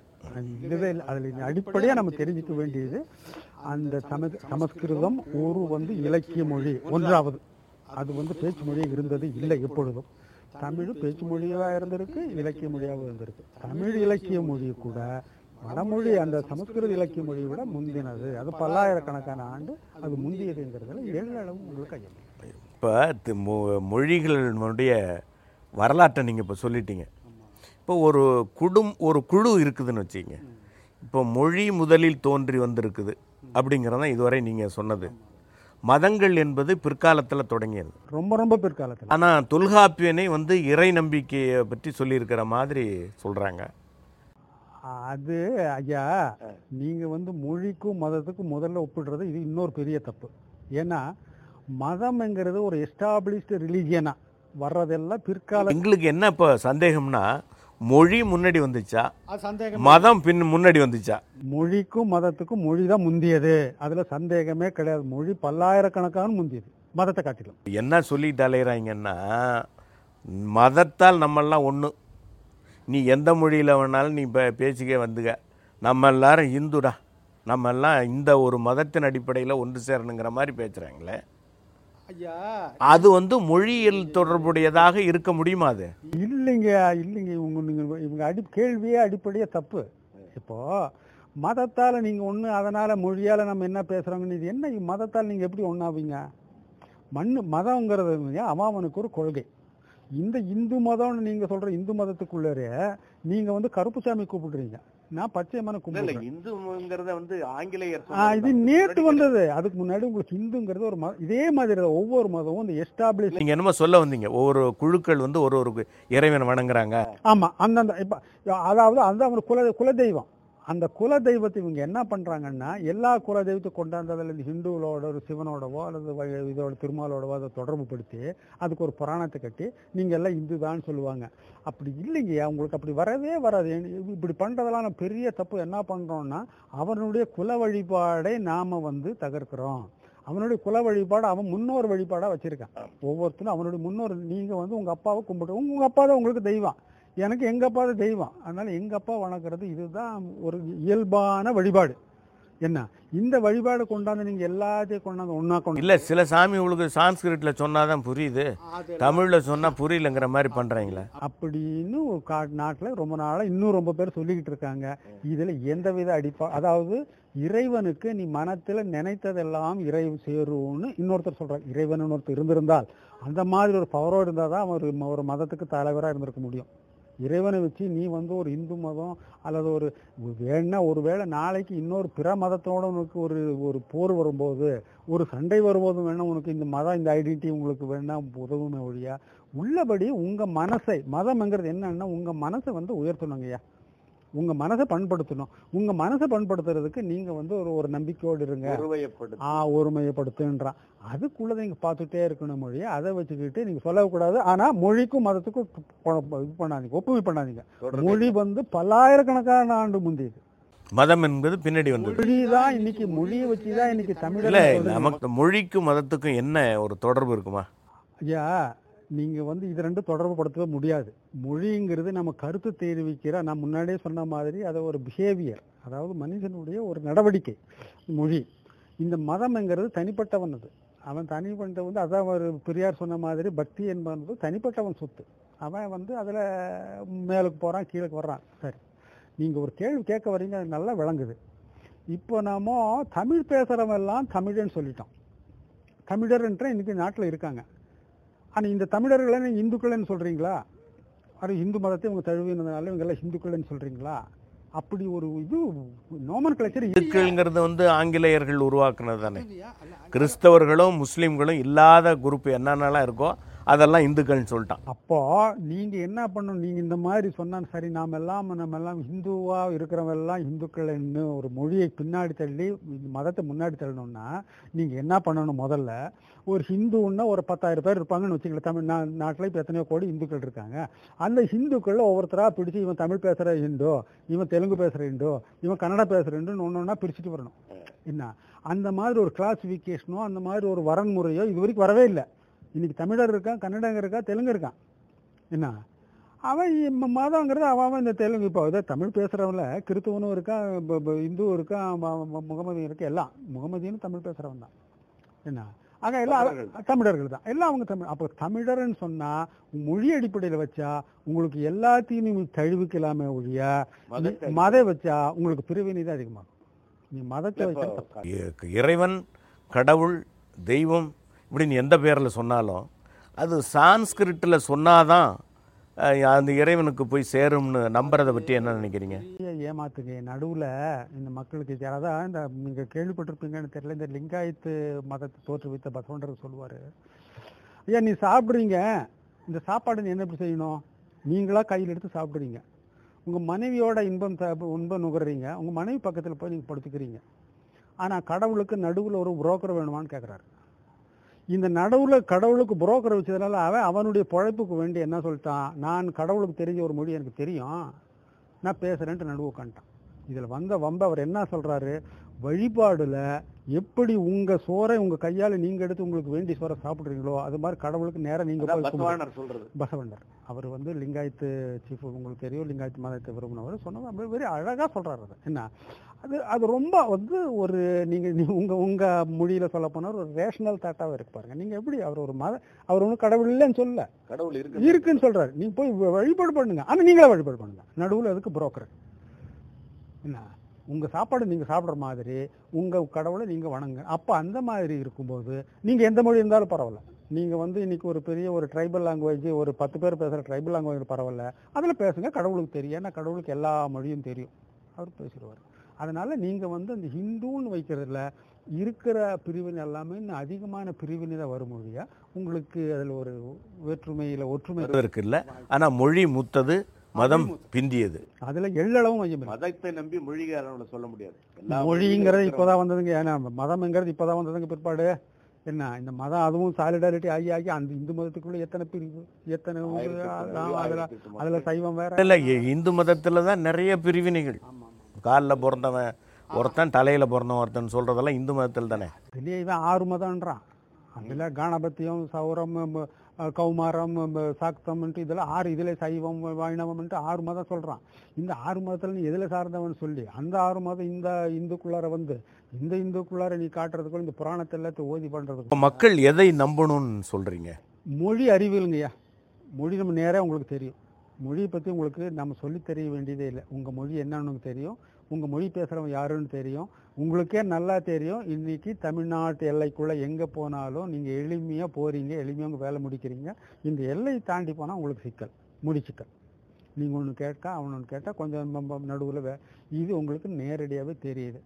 இல்லவே இல்லை. அதில் அடிப்படையாக நம்ம தெரிஞ்சுக்க வேண்டியது அந்த சம சமஸ்கிருதம் ஒரு வந்து இலக்கிய மொழி ஒன்றாவது. அது வந்து பேச்சு மொழி இருந்தது இல்லை எப்பொழுதும். தமிழ் பேச்சு மொழியாக இருந்திருக்கு இலக்கிய மொழியாகவும் இருந்திருக்கு. தமிழ் இலக்கிய மொழி கூட வடமொழி அந்த சமஸ்கிருத இலக்கிய மொழியை விட முந்தினது. அது பல்லாயிரக்கணக்கான ஆண்டு அது முந்தியதுங்கிறதுல ஏழு அளவு உங்களுக்கு ஐயம் இப்போ மொழிகளினுடைய வரலாற்றை நீங்கள் இப்போ சொல்லிட்டீங்க. இப்போ ஒரு குடும் ஒரு குழு இருக்குதுன்னு வச்சுங்க இப்போ மொழி முதலில் தோன்றி வந்திருக்குது அப்படிங்கிறதான் இதுவரை நீங்கள் சொன்னது. மதங்கள் என்பது பிற்காலத்தில் தொடங்கியது. ரொம்ப ரொம்ப பிற்காலத்தில். ஆனால் தொல்காப்பியனை வந்து இறை நம்பிக்கையை பற்றி சொல்லியிருக்கிற மாதிரி சொல்கிறாங்க அது ஐயா நீங்க வந்து மொழிக்கும் மதத்துக்கும் முதல்ல ஒப்பிடுறது இது இன்னொரு பெரிய தப்பு. ஏன்னா மதம்ங்கிறது ஒரு எஸ்டாப்ளிஷ்டு ரிலீஜியனா வர்றதெல்லாம் பிற்கால எங்களுக்கு என்ன இப்போ சந்தேகம்னா மொழி முன்னாடி வந்துச்சா? சந்தேகம் மதம் பின் முன்னாடி வந்துச்சா? மொழிக்கும் மதத்துக்கும் மொழி தான் முந்தியது. அதுல சந்தேகமே கிடையாது. மொழி பல்லாயிரக்கணக்கான முந்தியது. மதத்தை காட்டிலும். என்ன சொல்லிட்டு அலையிறாங்கன்னா மதத்தால் நம்மெல்லாம் ஒன்று நீ எந்த மொழியில் வேணாலும் நீ இப்போ பேசிக்க வந்துக நம்ம எல்லாரும் இந்துடா நம்ம எல்லாம் இந்த ஒரு மதத்தின் அடிப்படையில் ஒன்று சேரணுங்கிற மாதிரி பேசுகிறாங்களே அது வந்து மொழியியல் தொடர்புடையதாக இருக்க முடியுமா அது? இல்லைங்க இல்லைங்க. இவங்க நீங்க இவங்க அடி கேள்வியே அடிப்படையே தப்பு. இப்போ மதத்தால் நீங்கள் ஒன்று அதனால் மொழியால் நம்ம என்ன பேசுகிறோங்கன்னு இது என்ன? மதத்தால் நீங்கள் எப்படி ஒன்றாவீங்க மண் மதங்கிறது அவனுக்கு ஒரு கொள்கை. இந்த இந்து மதம்னு நீங்கள் சொல்கிற இந்து மதத்துக்குள்ளே நீங்கள் வந்து கருப்புசாமி கூப்பிடுறீங்க. நான் இல்ல கும்பிடுறேன். இந்துங்கிறத வந்து ஆங்கிலேயர் இது நேற்று வந்தது. அதுக்கு முன்னாடி உங்களுக்கு இந்துங்கிறது ஒரு மதம் இதே மாதிரி ஒவ்வொரு மதமும் இந்த எஸ்டாப்ளிஷ் நீங்க என்னமோ சொல்ல வந்தீங்க. ஒவ்வொரு குழுக்கள் வந்து ஒரு ஒரு இறைவனை வணங்குறாங்க. ஆமா அந்தந்த இப்ப அதாவது அந்த குல குலதெய்வம். அந்த குல தெய்வத்தை இவங்க என்ன பண்றாங்கன்னா எல்லா குல தெய்வத்தை கொண்டாந்ததில் இந்த ஹிந்துவோட ஒரு சிவனோடவோ அல்லது இதோட திருமாலோடவோ அதை தொடர்பு படுத்தி அதுக்கு ஒரு புராணத்தை கட்டி நீங்க எல்லாம் இந்து தான் சொல்லுவாங்க. அப்படி இல்லைங்க அவங்களுக்கு அப்படி வரவே வராது. இப்படி பண்றதெல்லாம் பெரிய தப்பு. என்ன பண்றோம்னா அவனுடைய குல வழிபாடை நாம வந்து தகர்க்கிறோம். அவனுடைய குல வழிபாடு அவன் முன்னோர் வழிபாடா வச்சிருக்கான். ஒவ்வொருத்தரும் அவனுடைய முன்னோர் நீங்க வந்து உங்க அப்பாவை கும்பிட்டு உங்க அப்பா தான் உங்களுக்கு தெய்வம். எனக்கு எங்க அப்பா தான் தெய்வம். அதனால எங்க அப்பா வணங்குறது இதுதான் ஒரு இயல்பான வழிபாடு. என்ன? இந்த வழிபாடு கொண்டாந்து நீங்க எல்லாத்தையும் கொண்டாந்து ஒண்ணா கொண்டு இல்ல சில சாமி உங்களுக்கு சான்ஸ்கிரிட்ல சொன்னாதான் புரியுது. தமிழ்ல சொன்னா புரியலங்கிற மாதிரி பண்றீங்களே. அப்படின்னு ஒரு கா நாட்டில் ரொம்ப நாளாக இன்னும் ரொம்ப பேர் சொல்லிக்கிட்டு இருக்காங்க. இதில் எந்தவித அடிப்பா அதாவது இறைவனுக்கு நீ மனத்தில் நினைத்ததெல்லாம் இறை சேரும்னு இன்னொருத்தர் சொல்கிறார் இறைவன் ஒருத்தர் இருந்திருந்தால் அந்த மாதிரி ஒரு பவரோடு இருந்தால் தான் ஒரு ஒரு மதத்துக்கு தலைவராக இருந்திருக்க முடியும். இறைவனை வச்சு நீ வந்து ஒரு இந்து மதம் அல்லது ஒரு வேணா ஒருவேளை நாளைக்கு இன்னொரு பிற மதத்தோட உனக்கு ஒரு ஒரு போர் வரும்போது ஒரு சண்டை வரும்போது வேணா உனக்கு இந்த மதம் இந்த ஐடென்டிட்டி உங்களுக்கு வேணா உதவுமே ஒழியா உள்ளபடி உங்கள் மனசை மதம்ங்கிறது என்னன்னா உங்கள் மனசை வந்து உயர்த்தணுங்கய்யா. உங்க மனசை பண்படுத்தணும். உங்க மனசை பண்படுத்துறதுக்கு நீங்க வந்து ஒரு ஒரு நம்பிக்கையோடு இருங்க. ஆ ஒருமையப்படுத்துன்றான் அதுக்குள்ள நீங்க பார்த்துட்டே இருக்கணும் மொழியை. அதை வச்சுக்கிட்டு நீங்க சொல்லக்கூடாது. ஆனா மொழிக்கும் மதத்துக்கும் இது பண்ணாதீங்க. ஒப்புமை பண்ணாதீங்க. மொழி வந்து பல்லாயிரக்கணக்கான ஆண்டு முந்தியது மதம் என்பது பின்னாடி வந்தது. மொழி தான் இன்னைக்கு மொழியை வச்சுதான் இன்னைக்கு தமிழ் நமக்கு மொழிக்கும் மதத்துக்கும் என்ன ஒரு தொடர்பு இருக்குமா? ஐயா நீங்கள் வந்து இது ரெண்டும் தொடர்பு படுத்தவே முடியாது. மொழிங்கிறது நம்ம கருத்து தெரிவிக்கிற நான் முன்னாடியே சொன்ன மாதிரி அது ஒரு பிஹேவியர் அதாவது மனுஷனுடைய ஒரு நடவடிக்கை மொழி. இந்த மதம்ங்கிறது தனிப்பட்டவன் அது. அவன் தனிப்பட்ட வந்து அதான் ஒரு பெரியார் சொன்ன மாதிரி பக்தி என்பது தனிப்பட்டவன் சொத்து. அவன் வந்து அதில் மேலுக்கு போகிறான் கீழே வர்றான். சரி. நீங்கள் ஒரு கேள்வி கேட்க வரீங்க அது நல்லா விளங்குது. இப்போ நாம தமிழ் பேசுகிறவெல்லாம் தமிழன் தமிழன்னு சொல்லிட்டோம் தமிழர்ன்ற இன்றைக்கி நாட்டில் இருக்காங்க. ஆனா இந்த தமிழர்களை இந்துக்கள்னு சொல்றீங்களா? அது இந்து மதத்தை இவங்க தழுவினதுனால இவங்க எல்லாம் இந்துக்கள்னு சொல்றீங்களா? அப்படி ஒரு இது நோமன் கல்ச்சர் இந்துக்கள்ங்கிறது வந்து ஆங்கிலேயர்கள் உருவாக்குனது தானே. கிறிஸ்தவர்களும் முஸ்லீம்களும் இல்லாத குரூப் என்னென்னலாம் இருக்கோ அதெல்லாம் இந்துக்கள்னு சொல்லிட்டான். அப்போ நீங்க என்ன பண்ணணும்? நீங்க இந்த மாதிரி சொன்னா சரி நாம எல்லாம் நம்ம எல்லாம் ஹிந்துவா இருக்கிறவெல்லாம் ஹிந்துக்கள்னு ஒரு மொழியை பின்னாடி தள்ளி இந்த மதத்தை முன்னாடி தள்ளணும்னா நீங்க என்ன பண்ணணும் முதல்ல? ஒரு ஹிந்துன்னா ஒரு பத்தாயிரம் பேர் இருப்பாங்கன்னு வச்சுக்கல தமிழ் நா நாட்டில் இப்போ எத்தனையோ கோடி இந்துக்கள் இருக்காங்க. அந்த ஹிந்துக்களில் ஒவ்வொருத்தராக பிடிச்சி இவன் தமிழ் பேசுகிற ஹிந்து இவன் தெலுங்கு பேசுகிற ஹிந்து இவன் கன்னடா பேசுகிற ஹிந்துன்னு ஒன்று ஒன்றா பிரிச்சுட்டு வரணும். என்ன? அந்த மாதிரி ஒரு கிளாசிஃபிகேஷனோ அந்த மாதிரி ஒரு வரன்முறையோ இது வரைக்கும் வரவே இல்லை. இன்னைக்கு தமிழர் இருக்கான் கன்னடங்க இருக்கா தெலுங்கு இருக்கான் என்ன? அவன் மதங்கிறது அவன் இந்த தெலுங்கு. இப்போ இதே தமிழ் பேசுகிறவங்கள கிறித்துவனும் இருக்கான் இந்துவும் இருக்கான் முகமதியும் இருக்கு? எல்லாம். முகமதியும் தமிழ் பேசுகிறவன் தான். என்ன? ஆக எல்லாம் தமிழர்கள். தான். எல்லாம் அவங்க தமிழ். அப்போ தமிழர்னு சொன்னா மொழி அடிப்படையில் வச்சா உங்களுக்கு எல்லாத்தையும் தழுவிக்கலாமே ஒழிய மதை வச்சா உங்களுக்கு பிரிவினை தான் அதிகமாகும். நீ மதத்தை வச்சா இறைவன் கடவுள் தெய்வம் இப்படின்னு எந்த பேரில் சொன்னாலும் அது சான்ஸ்கிரிட்டில் சொன்னாதான் அந்த இறைவனுக்கு போய் சேரும்னு நம்புறதை பற்றி என்ன நினைக்கிறீங்க? ஏ- ஏமாத்துங்க. நடுவில் இந்த மக்களுக்கு யாராவது இந்த நீங்கள் கேள்விப்பட்டிருப்பீங்கன்னு தெரியல. இந்த லிங்காயத்து மதத்தை தோற்றுவித்த பசவண்டர் சொல்லுவார். ஐயா நீ சாப்பிட்றீங்க. இந்த சாப்பாடு நீ என்ன எப்படி செய்யணும்? நீங்களாக கையில் எடுத்து சாப்பிட்றீங்க. உங்கள் மனைவியோட இன்பம் இன்பம் நுகர்றீங்க. உங்கள் மனைவி பக்கத்தில் போய் நீங்கள் படுத்துக்கிறீங்க. ஆனால் கடவுளுக்கு நடுவில் ஒரு புரோக்கர் வேணுமான்னு கேட்குறாரு இந்த நடுவில் கடவுளுக்கு புரோக்கர் வச்சதுனால அவன் அவனுடைய பழைப்புக்கு வேண்டி என்ன சொல்லிட்டான்? நான் கடவுளுக்கு தெரிஞ்ச ஒரு மொழி எனக்கு தெரியும். நான் பேசுகிறேன்ட்டு நடுவு உட்காந்துட்டான் இதில் வந்த வம்ப அவர் என்ன சொல்கிறாரு வழிபாடில் எப்படி உங்க சோறை உங்க கையால நீங்க எடுத்து உங்களுக்கு வேண்டி சோறை சாப்பிடுறீங்களோ அது மாதிரி கடவுளுக்கு நேரா நீங்க. சொல்றது. பசவண்டர் அவர் வந்து லிங்காயத்து சீஃப் உங்களுக்கு தெரியும் லிங்காயத்து மதத்தை விரும்பினவர். சொன்னது அப்படியே வெரி அழகா சொல்றாரு அது என்ன? அது அது ரொம்ப வந்து ஒரு நீங்க உங்க உங்க மொழியில சொல்ல போனா ஒரு ரேஷனல் தாட்டாவே இருக்கு பாருங்க. நீங்க எப்படி அவர் ஒரு மத அவர் ஒன்றும் கடவுள் இல்லைன்னு சொல்லல. கடவுள் இருக்குன்னு சொல்றாரு. நீங்க போய் வழிபாடு பண்ணுங்க. ஆனா நீங்களே வழிபாடு பண்ணுங்க. நடுவுல அதுக்கு புரோக்கர் என்ன? உங்கள் சாப்பாடு நீங்கள் சாப்பிட்ற மாதிரி உங்கள் கடவுளை நீங்கள் வணங்க. அப்போ அந்த மாதிரி இருக்கும்போது நீங்கள் எந்த மொழி இருந்தாலும் பரவாயில்ல. நீங்கள் வந்து இன்னைக்கு ஒரு பெரிய ஒரு ட்ரைபல் லாங்குவேஜ் ஒரு பத்து பேர் பேசுகிற ட்ரைபல் லாங்குவேஜ் பரவாயில்ல. அதில் பேசுங்க கடவுளுக்கு தெரியும். ஏன்னா கடவுளுக்கு எல்லா மொழியும் தெரியும். அவர் பேசிடுவார். அதனால் நீங்கள் வந்து அந்த ஹிந்துன்னு வைக்கிறதுல இருக்கிற பிரிவினை எல்லாமே இன்னும் அதிகமான பிரிவினை தான் வரும் மொழியாக உங்களுக்கு அதில் ஒரு வேற்றுமையில் ஒற்றுமை இருக்குல்ல ஆனால் மொழி மூத்தது மதம் பிந்தியது. அதில் எள்ளளவும் மையம் இல்லை. மதத்தை நம்பி மொழிகாரங்களை சொல்ல முடியாது. மொழிங்கிறது இப்போதான் வந்ததுங்க. ஏன்னா மதம்ங்கிறது இப்போதான் வந்ததுங்க பிற்பாடு. என்ன இந்த மதம் அதுவும் சாலிடாரிட்டி ஆகி ஆகி அந்த இந்து மதத்துக்குள்ள எத்தனை பிரிவு எத்தனை அதுல அதுல சைவம் வேற. இல்லை இந்து மதத்தில் தான் நிறைய பிரிவினைகள். காலில் பிறந்தவன் ஒருத்தன் தலையில் பிறந்தவன் ஒருத்தன் சொல்கிறதெல்லாம் இந்து மதத்தில் தானே இதுலயே இவன் ஆறு மதம்ன்றான். அதுல காணபத்தியம் சௌரம் கௌமாரம் சாக்தம்ன்ட்டு இதெல்லாம் ஆறு இதுல சைவம் வைணவம்ன்ட்டு ஆறு மதம் சொல்றான். இந்த ஆறு மதத்துல நீ எதுல சார்ந்தவன் சொல்லி அந்த ஆறு மதம் இந்த இந்துக்குள்ளார வந்து இந்த இந்துக்குள்ளார நீ காட்டுறதுக்குள்ள இந்த புராணத்தை எல்லாத்தையும் ஓதி பண்றதுக்கு. இப்போ மக்கள் எதை நம்பணும்னு சொல்கிறீங்க மொழி அறிவியலுங்கய்யா மொழி நம்ம நேரா உங்களுக்கு தெரியும். மொழியை பற்றி உங்களுக்கு நம்ம சொல்லித் தெரிய வேண்டியதே இல்லை. உங்கள் மொழி என்னன்னு தெரியும். உங்கள் மொழி பேசுகிறவங்க யாருன்னு தெரியும். உங்களுக்கே நல்லா தெரியும். இன்னைக்கு தமிழ்நாட்டு எல்லைக்குள்ளே எங்கே போனாலும் நீங்கள் எளிமையாக போகிறீங்க எளிமையாக உங்கள் வேலை முடிக்கிறீங்க. இந்த எல்லை தாண்டி போனால் உங்களுக்கு சிக்கல் முடிச்சிக்கல் நீங்கள் ஒன்று கேட்க அவன் ஒன்று கேட்டால் கொஞ்சம் நடுவில் வே இது உங்களுக்கு நேரடியாகவே தெரியுது.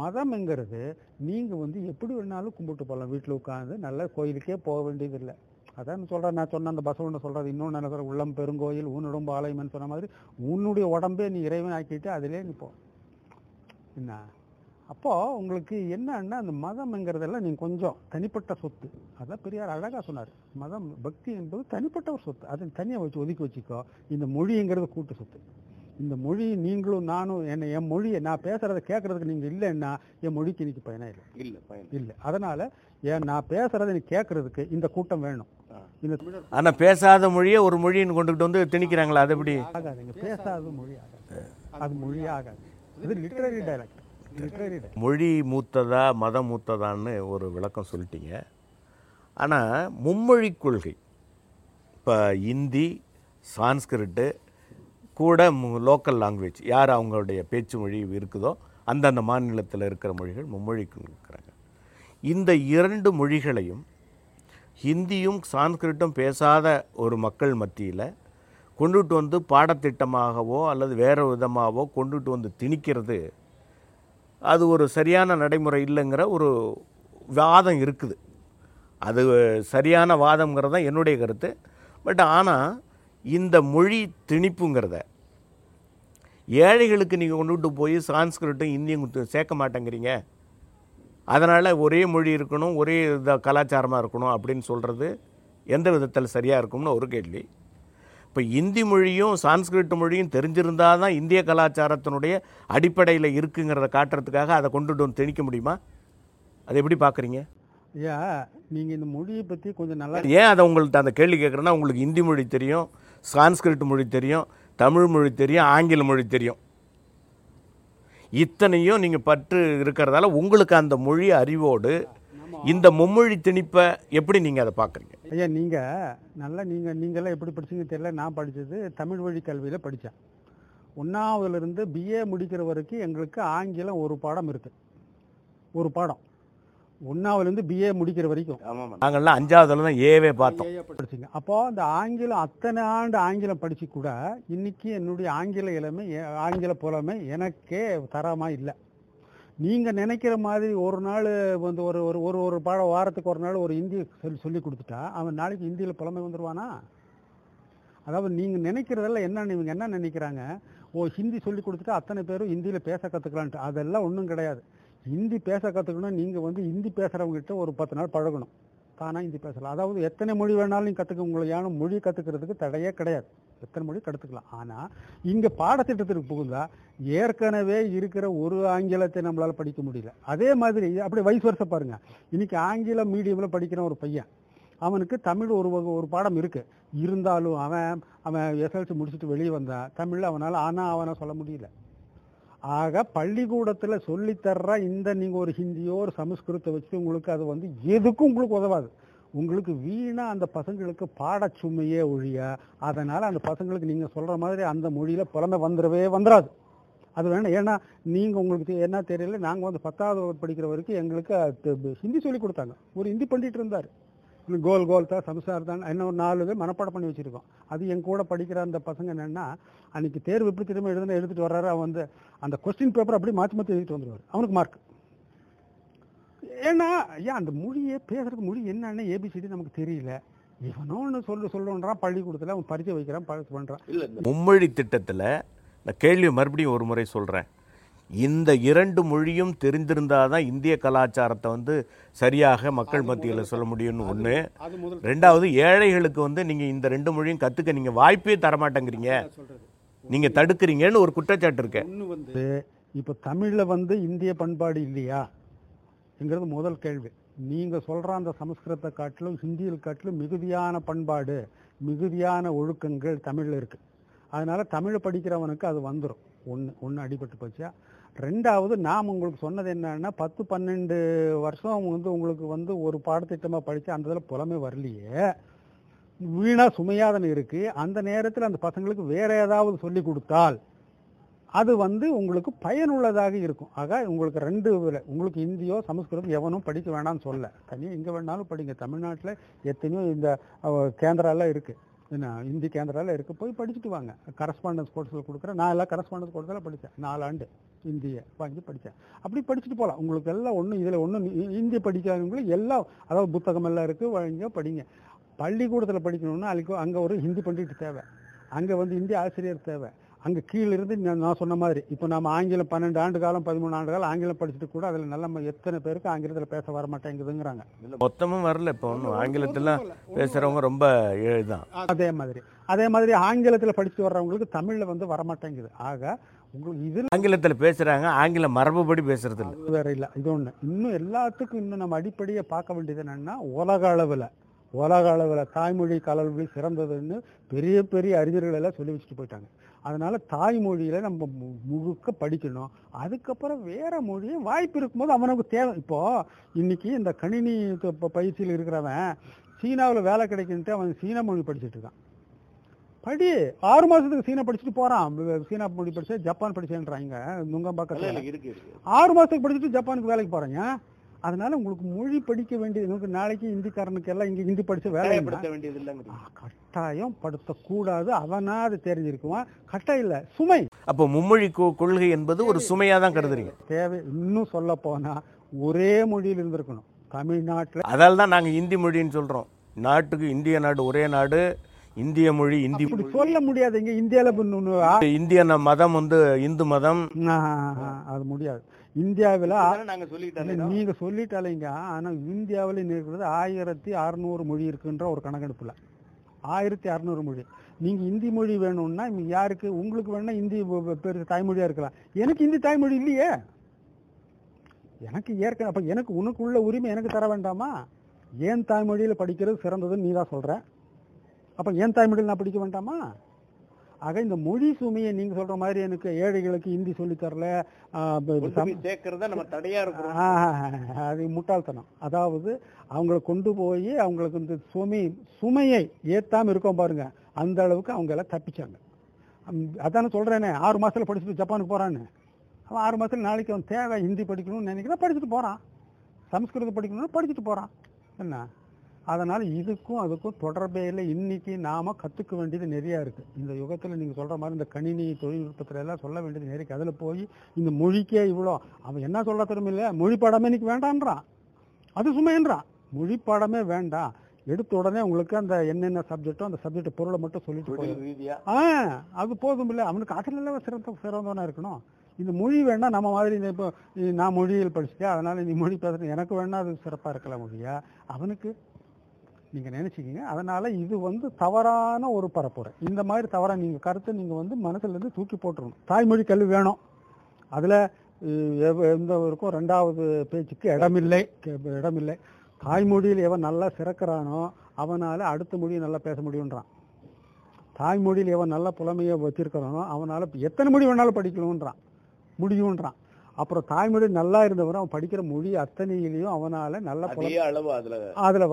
மதம்ங்கிறது நீங்கள் வந்து எப்படி வேணாலும் கும்பிட்டு போகலாம் வீட்டில் உட்காந்து நல்ல கோயிலுக்கே போக வேண்டியதில்லை அதான் சொல்கிறேன் நான் சொன்ன அந்த பசவனை சொல்கிறது இன்னொன்று என்ன உள்ளம் பெருங்கோயில் உன் ஆலயம்னு சொன்ன மாதிரி உன்னுடைய உடம்பே நீ இறைவன் ஆக்கிட்டு அதிலே நீ போ. என்ன? அப்போது உங்களுக்கு என்னன்னா அந்த மதம்ங்கிறதெல்லாம் நீங்கள் கொஞ்சம் தனிப்பட்ட சொத்து. அதான் பெரியார் அழகாக சொன்னார். மதம் பக்தி என்பது தனிப்பட்ட ஒரு சொத்து. அதை தனியாக வச்சு ஒதுக்கி வச்சுக்கோ. இந்த மொழிங்கிறது கூட்டு சொத்து. இந்த மொழி நீங்களும் நானும் என்ன என் மொழியை நான் பேசுகிறத கேட்குறதுக்கு நீங்கள் இல்லைன்னா என் மொழிக்கு இன்னைக்கு பயனே இல்லை. இல்ல பயன் இல்லை. அதனால் ஏன் நான் பேசுகிறத நீ கேட்குறதுக்கு இந்த கூட்டம் வேணும். இந்த ஆனால் பேசாத மொழியை ஒரு மொழின்னு கொண்டுகிட்டு வந்து திணிக்கிறாங்களா? அது எப்படி? ஆகாதுங்க பேசாத மொழி ஆகாது. அது மொழியே ஆகாது. இது லிட்ரரி டைலக்ட் மொழி மூத்ததா மதம் மூத்ததான்னு ஒரு விளக்கம் சொல்லிட்டீங்க. ஆனால் மும்மொழி கொள்கை இப்போ இந்தி சான்ஸ்கிரிட்டு கூட லோக்கல் லாங்குவேஜ் யார் அவங்களுடைய பேச்சு மொழி இருக்குதோ அந்தந்த மாநிலத்தில் இருக்கிற மொழிகள் மும்மொழிக்குள் இருக்கிறாங்க. இந்த இரண்டு மொழிகளையும் ஹிந்தியும் சான்ஸ்கிரிட்டும் பேசாத ஒரு மக்கள் மத்தியில் கொண்டுட்டு வந்து பாடத்திட்டமாகவோ அல்லது வேறு விதமாகவோ கொண்டுட்டு வந்து திணிக்கிறது அது ஒரு சரியான நடைமுறை இல்லைங்கிற ஒரு வாதம் இருக்குது. அது சரியான வாதம்ங்கிறது தான் என்னுடைய கருத்து. பட் ஆனால் இந்த மொழி திணிப்புங்கிறத ஏழைகளுக்கு நீங்கள் கொண்டுட்டு போய் சான்ஸ்கிரிட்டும் இந்தியும் சேர்க்க மாட்டேங்கிறீங்க. அதனால் ஒரே மொழி இருக்கணும் ஒரே இதாக கலாச்சாரமாக இருக்கணும் அப்படின்னு சொல்கிறது எந்த விதத்தில் சரியாக இருக்கும்னு ஒரு கேள்வி. இப்போ இந்தி மொழியும் சான்ஸ்கிரிட் மொழியும் தெரிஞ்சிருந்தால் தான் இந்திய கலாச்சாரத்தினுடைய அடிப்படையில் இருக்குங்கிறத காட்டுறதுக்காக அதை கொண்டுட்டு வந்து திணிக்க முடியுமா? அதை எப்படி பார்க்குறீங்க ஐயா நீங்கள் இந்த மொழியை பற்றி கொஞ்சம் நல்லா ஏன் அதை உங்கள்ட்ட அந்த கேள்வி கேட்குறேன்னா உங்களுக்கு இந்தி மொழி தெரியும் சான்ஸ்கிரிட் மொழி தெரியும் தமிழ் மொழி தெரியும் ஆங்கில மொழி தெரியும். இத்தனையும் நீங்கள் பற்று இருக்கிறதால உங்களுக்கு அந்த மொழி அறிவோடு இந்த மும்மொழி திணிப்பை எப்படி நீங்கள் அதை பார்க்குறீங்க? ஐயா நீங்கள் நல்லா நீங்கள் நீங்களாம் எப்படி படிச்சீங்க தெரியல. நான் படித்தது தமிழ் வழி கல்வியில் படித்தேன் ஒன்றாவதுலேருந்து பிஏ முடிக்கிற வரைக்கும் எங்களுக்கு ஆங்கிலம் ஒரு பாடம் இருக்குது ஒரு பாடம். ஒன்றாவதுலேருந்து பிஏ முடிக்கிற வரைக்கும். நாங்கள்லாம் அஞ்சாவதுல தான் ஏவே பார்த்தோம். படிச்சிங்க. அப்போ அந்த ஆங்கிலம் அத்தனை ஆண்டு ஆங்கிலம் படிச்சு கூட இன்னைக்கு என்னுடைய ஆங்கில இளமை ஆங்கில புலமை எனக்கே தரமா இல்லை. நீங்க நினைக்கிற மாதிரி ஒரு நாள் வந்து ஒரு ஒரு ஒரு ஒரு பாடம் வாரத்துக்கு ஒரு நாள் ஒரு ஹிந்தி சொல்லி சொல்லி கொடுத்துட்டா அவன் நாளைக்கு ஹிந்தியில் புலமை வந்துருவானா? அதாவது நீங்க நினைக்கிறதெல்லாம் என்ன இவங்க என்ன நினைக்கிறாங்க? ஓ ஹிந்தி சொல்லி கொடுத்துட்டா அத்தனை பேரும் ஹிந்தியில் பேச கற்றுக்கலான்ட்டு அதெல்லாம் ஒன்றும் கிடையாது. ஹிந்தி பேச கற்றுக்கணும் நீங்கள் வந்து ஹிந்தி பேசுகிறவங்ககிட்ட ஒரு பத்து நாள் பழகணும். தானாக ஹிந்தி பேசலாம். அதாவது எத்தனை மொழி வேணாலும் நீங்கள் கற்றுக்க உங்களுக்கு மொழி கற்றுக்கிறதுக்கு தடையே கிடையாது. எத்தனை மொழி கற்றுக்கலாம் ஆனால் இங்கே பாடத்திட்டத்திற்கு புகுந்தா ஏற்கனவே இருக்கிற ஒரு ஆங்கிலத்தை நம்மளால் படிக்க முடியல. அதே மாதிரி அப்படி வயசு வருஷம் பாருங்க. இன்னைக்கு ஆங்கிலம் மீடியமில் படிக்கிற ஒரு பையன் அவனுக்கு தமிழ் ஒரு வகை- ஒரு பாடம் இருக்குது இருந்தாலும் அவன் அவன் எஸ்எல்சி முடிச்சுட்டு வெளியே வந்தான் தமிழில் அவனால் ஆனால் அவனை சொல்ல முடியல. ஆக பள்ளிக்கூடத்தில் சொல்லித் தர்ற இந்த நீங்கள் ஒரு ஹிந்தியோ ஒரு சமஸ்கிருத்தை வச்சு உங்களுக்கு அது வந்து எதுக்கும் உங்களுக்கு உதவாது. உங்களுக்கு வீணாக அந்த பசங்களுக்கு பாட சுமையே ஒழிய அதனால் அந்த பசங்களுக்கு நீங்கள் சொல்கிற மாதிரி அந்த மொழியில் புலமை வந்துடவே வந்துடாது. அது வேணாம் ஏன்னா நீங்கள் உங்களுக்கு என்ன தெரியல நாங்கள் வந்து பத்தாவது படிக்கிற வரைக்கும் எங்களுக்கு அது ஹிந்தி சொல்லி கொடுத்தாங்க. ஒரு ஹிந்தி பண்ணிட்டு இருந்தார். கோல் கோல் தான் சம்சார் தான். இன்னும் ஒரு நாலு பேர் மனப்பாடம் பண்ணி வச்சுருக்கோம். அது என் கூட படிக்கிற அந்த பசங்க என்னென்னா அன்றைக்கி தேர்வு எப்படி திரும்ப எழுதுன எழுதிட்டு வர்றாரு அவன் வந்து அந்த கொஸ்டின் பேப்பர் அப்படியே மாற்றி மாற்றி எழுதிட்டு வந்துடுவார் அவனுக்கு மார்க் ஏன்னா ஏன் அந்த மொழியே பேசுகிறதுக்கு மொழி என்னென்ன ஏபிசிடி நமக்கு தெரியல. இவனோ ஒன்று சொல்லு சொல்லணுன்றான் பள்ளிக்கூடத்தில் அவன் பரிச்சை வைக்கிறான் பரிசு பண்ணுறான் மும்மொழி திட்டத்தில் இந்த கேள்வி மறுபடியும் ஒரு முறை சொல்கிறேன் இந்த இரண்டு மொழியும் தெரிந்திருந்தால் தான் இந்திய கலாச்சாரத்தை வந்து சரியாக மக்கள் மத்தியில் சொல்ல முடியும்னு ஒன்று அது முதல் ரெண்டாவது ஏழைகளுக்கு வந்து நீங்கள் இந்த ரெண்டு மொழியும் கற்றுக்க நீங்கள் வாய்ப்பே தரமாட்டேங்கிறீங்க. சொல்றது. நீங்கள் தடுக்கிறீங்கன்னு ஒரு குற்றச்சாட்டு இருக்கு. வந்து இப்போ தமிழில் வந்து இந்திய பண்பாடு இல்லையா? என்கிறது முதல் கேள்வி. நீங்கள் சொல்கிற அந்த சமஸ்கிருதத்தை காட்டிலும் ஹிந்தியில் காட்டிலும் மிகுதியான பண்பாடு மிகுதியான ஒழுக்கங்கள் தமிழில் இருக்குது அதனால் தமிழை படிக்கிறவனுக்கு அது வந்துடும் ஒன்று ஒன்று அடிபட்டு போச்சா ரெண்டாவது நாம் உங்களுக்கு சொன்னது என்னன்னா பத்து பன்னெண்டு வருஷம் வந்து உங்களுக்கு வந்து ஒரு பாடத்திட்டமாக படித்து அந்த இதில் புலமே வரலையே. வீணாக சுமையாதன இருக்குது அந்த நேரத்தில் அந்த பசங்களுக்கு வேற ஏதாவது சொல்லி கொடுத்தால் அது வந்து உங்களுக்கு பயனுள்ளதாக இருக்கும். ஆக உங்களுக்கு ரெண்டு உங்களுக்கு இந்தியோ சமஸ்கிருதம் எவனும் படிக்க வேணாம்னு சொல்ல. தனியாக எங்கே வேணாலும் படிங்க. தமிழ்நாட்டில் எத்தனையோ இந்த கேந்திராலாம் இருக்குது என்ன இந்தி கேந்திராவில் இருக்க போய் படிச்சுட்டு வாங்க. கரஸ்பாண்டன்ஸ் கோர்ஸில் கொடுக்குறேன் நான் எல்லாம் கரஸ்பாண்டன்ஸ் கோர்ஸில் படித்தேன் நாலாண்டு இந்தியை வாங்கி படித்தேன் அப்படி படிச்சுட்டு போகலாம் உங்களுக்கு எல்லாம் ஒன்றும் இதில் ஒன்றும் இந்தி படிக்காதவங்களுக்கு எல்லாம் அதாவது புத்தகம் எல்லாம் இருக்குது வாங்க படிங்க. பள்ளிக்கூடத்தில் படிக்கணும்னா அதுக்கு அங்கே ஒரு ஹிந்தி பண்டிட்டு தேவை. அங்கே வந்து இந்தி ஆசிரியர் தேவை. அங்கே கீழ இருந்து நான் சொன்ன மாதிரி இப்போ நம்ம ஆங்கிலம் பன்னெண்டு ஆண்டு காலம் பதிமூணு ஆண்டு காலம் ஆங்கிலம் படிச்சுட்டு கூட அதில் நல்ல எத்தனை பேருக்கு ஆங்கிலத்தில் பேச வர மாட்டேங்குதுங்கிறாங்க மொத்தமும் வரல இப்போ ஒன்றும் ஆங்கிலத்திலாம் பேசுகிறவங்க ரொம்ப இதுதான் அதே மாதிரி அதே மாதிரி ஆங்கிலத்தில் படிச்சுட்டு வர்றவங்களுக்கு தமிழில் வந்து வர மாட்டேங்குது ஆக உங்களுக்கு இதில் ஆங்கிலத்தில் பேசுகிறாங்க ஆங்கில மரபுபடி பேசுறது இல்லை வேற இல்லை இது ஒன்று இன்னும் எல்லாத்துக்கும் இன்னும் நம்ம அடிப்படையை பார்க்க வேண்டியது என்னன்னா உலக அளவில் உலக அளவில் தாய்மொழி கல்வி சிறந்ததுன்னு பெரிய பெரிய அறிஞர்கள் எல்லாம் சொல்லி வச்சுட்டு போயிட்டாங்க. அதனால தாய்மொழியில நம்ம முழுக்க படிக்கணும். அதுக்கப்புறம் வேற மொழியை வாய்ப்பு இருக்கும்போது அவனுக்கு தேவை. இப்போ இன்னைக்கு இந்த கணினி பயிற்சியில் இருக்கிறவன் சீனாவில் வேலை கிடைக்குன்ட்டு அவன் சீன மொழி படிச்சுட்டு இருக்கான். படி ஆறு மாசத்துக்கு சீனா படிச்சுட்டு போறான். வ- சீனா மொழி படிச்சா ஜப்பான் படிச்சேன்றாங்க நுங்கம்பாக்கத்தில். ஆறு மாசத்துக்கு படிச்சுட்டு ஜப்பானுக்கு வேலைக்கு போறீங்க அதனால உங்களுக்கு மொழி படிக்க வேண்டியது உங்களுக்கு நாளைக்கு ஹிந்திக்காரனுக்கு எல்லாம் இங்க ஹிந்தி படிச்ச வேலை? கட்டாயப்படுத்த வேண்டியது இல்லைங்கிறீங்க ஆ, கட்டாயம் படுத்தக்கூடாது. அவனா அது தெரிஞ்சிருக்குவான். கட்டாயம் இல்ல சுமை. அப்போ மும்மொழி கொ- கொள்கை என்பது ஒரு சுமையாக தான் கருதுறீங்க. தேவை. இன்னும் சொல்ல போனா ஒரே மொழியில் இருந்திருக்கணும். தமிழ்நாட்டுல அதால் தான் நாங்கள் இந்தி மொழின்னு சொல்கிறோம் நாட்டுக்கு இந்திய நாடு ஒரே நாடு இந்திய மொழி இந்தி இப்படி சொல்ல முடியாது. இங்க இந்தியால இந்திய மதம் வந்து இந்து மதம். அது முடியாது. இந்தியாவில் இதுதானே நாங்க சொல்லிட்டாலே இல்ல, நீங்க சொல்லிட்டாலேங்க. ஆனா இந்தியாவில் இருக்கிறது ஆயிரத்தி அறுநூறு மொழி இருக்குன்ற ஒரு கணக்கெடுப்புல. ஆயிரத்தி அறுநூறு மொழி. நீங்க இந்தி மொழி வேணும்னா யாருக்கு உங்களுக்கு வேணா இந்தி பெரு தாய்மொழியா இருக்கலாம். எனக்கு இந்தி தாய்மொழி இல்லையே. எனக்கு ஏற்கனவே அப்ப எனக்கு உனக்கு உள்ள உரிமை எனக்கு தர வேண்டாமா? ஏன் தாய்மொழியில படிக்கிறது சிறந்ததுன்னு நீ தான் சொல்ற? அப்ப ஏன் தாய்மொழியில் நான் படிக்க வேண்டாமா? ஆக இந்த மொழி சுமையை நீங்க சொல்ற மாதிரி எனக்கு ஏழைகளுக்கு ஹிந்தி சொல்லி தரல அது முட்டாள்தனம். அதாவது அவங்கள கொண்டு போய் அவங்களுக்கு இந்த சுமை சுமையை ஏத்தாம இருக்கோம் பாருங்க. அந்த அளவுக்கு அவங்க எல்லாம் தப்பிச்சாங்க. அதானே சொல்றேனே ஆறு மாசத்துல படிச்சுட்டு ஜப்பானுக்கு போறான்னு. அவன் ஆறு மாசத்துல நாளைக்கு அவன் தேவை ஹிந்தி படிக்கணும்னு நினைக்கிறா படிச்சுட்டு போறான். சமஸ்கிருதம் படிக்கணும்னு படிச்சுட்டு போறான். என்ன? அதனால இதுக்கும் அதுக்கும் தொடர்பே இல்லை. இன்னைக்கு நாம கத்துக்க வேண்டியது நிறைய இருக்கு. இந்த யுகத்துல நீங்க சொல்ற மாதிரி இந்த கணினி தொழில்நுட்பத்துல எல்லாம் சொல்ல வேண்டியது நிறைய இருக்கு. அதுல போய் இந்த மொழிக்கே இவ்வளோ அவன் என்ன சொல்ல இல்லை மொழி பாடமே இன்னைக்கு வேண்டான்றான். அது சுமைன்றான் மொழி பாடமே வேண்டாம் எடுத்த உடனே உங்களுக்கு அந்த என்னென்ன சப்ஜெக்டோ அந்த சப்ஜெக்ட் பொருளை மட்டும் சொல்லிட்டு ஆ அது போதும் இல்லை அவனுக்கு அதில் சிறந்த சிறந்தவனா இருக்கணும். இந்த மொழி வேணா நம்ம மாதிரி இந்த இப்போ நான் மொழியில் படிச்சுட்டேன். அதனால நீ மொழி பேசுற. எனக்கு வேணா அது சிறப்பாக இருக்கலாம் மொழியா அவனுக்கு நீங்க நினச்சிக்கிங்க. அதனால இது வந்து தவறான ஒரு பரப்புரை. இந்த மாதிரி தவறாக நீங்க கருத்தை நீங்க வந்து மனசுல இருந்து தூக்கி போட்டுருணும் தாய்மொழி கல்வி வேணும். அதுல எந்தவருக்கும் ரெண்டாவது பேச்சுக்கு இடமில்லை. கே- இடமில்லை. தாய்மொழியில் எவன் நல்லா சிறக்கிறானோ அவனால் அடுத்த மொழியை நல்லா பேச முடியுன்றான் தாய்மொழியில் எவன் நல்ல புலமையை வச்சிருக்கிறானோ அவனால் எத்தனை மொழி வேணாலும் படிக்கணுன்றான் முடியுன்றான் அப்புறம் தாய்மொழி நல்லா இருந்தவரை அவன் படிக்கிற மொழி அத்தனையிலையும் அவனால நல்ல அளவு அதுல அதுல.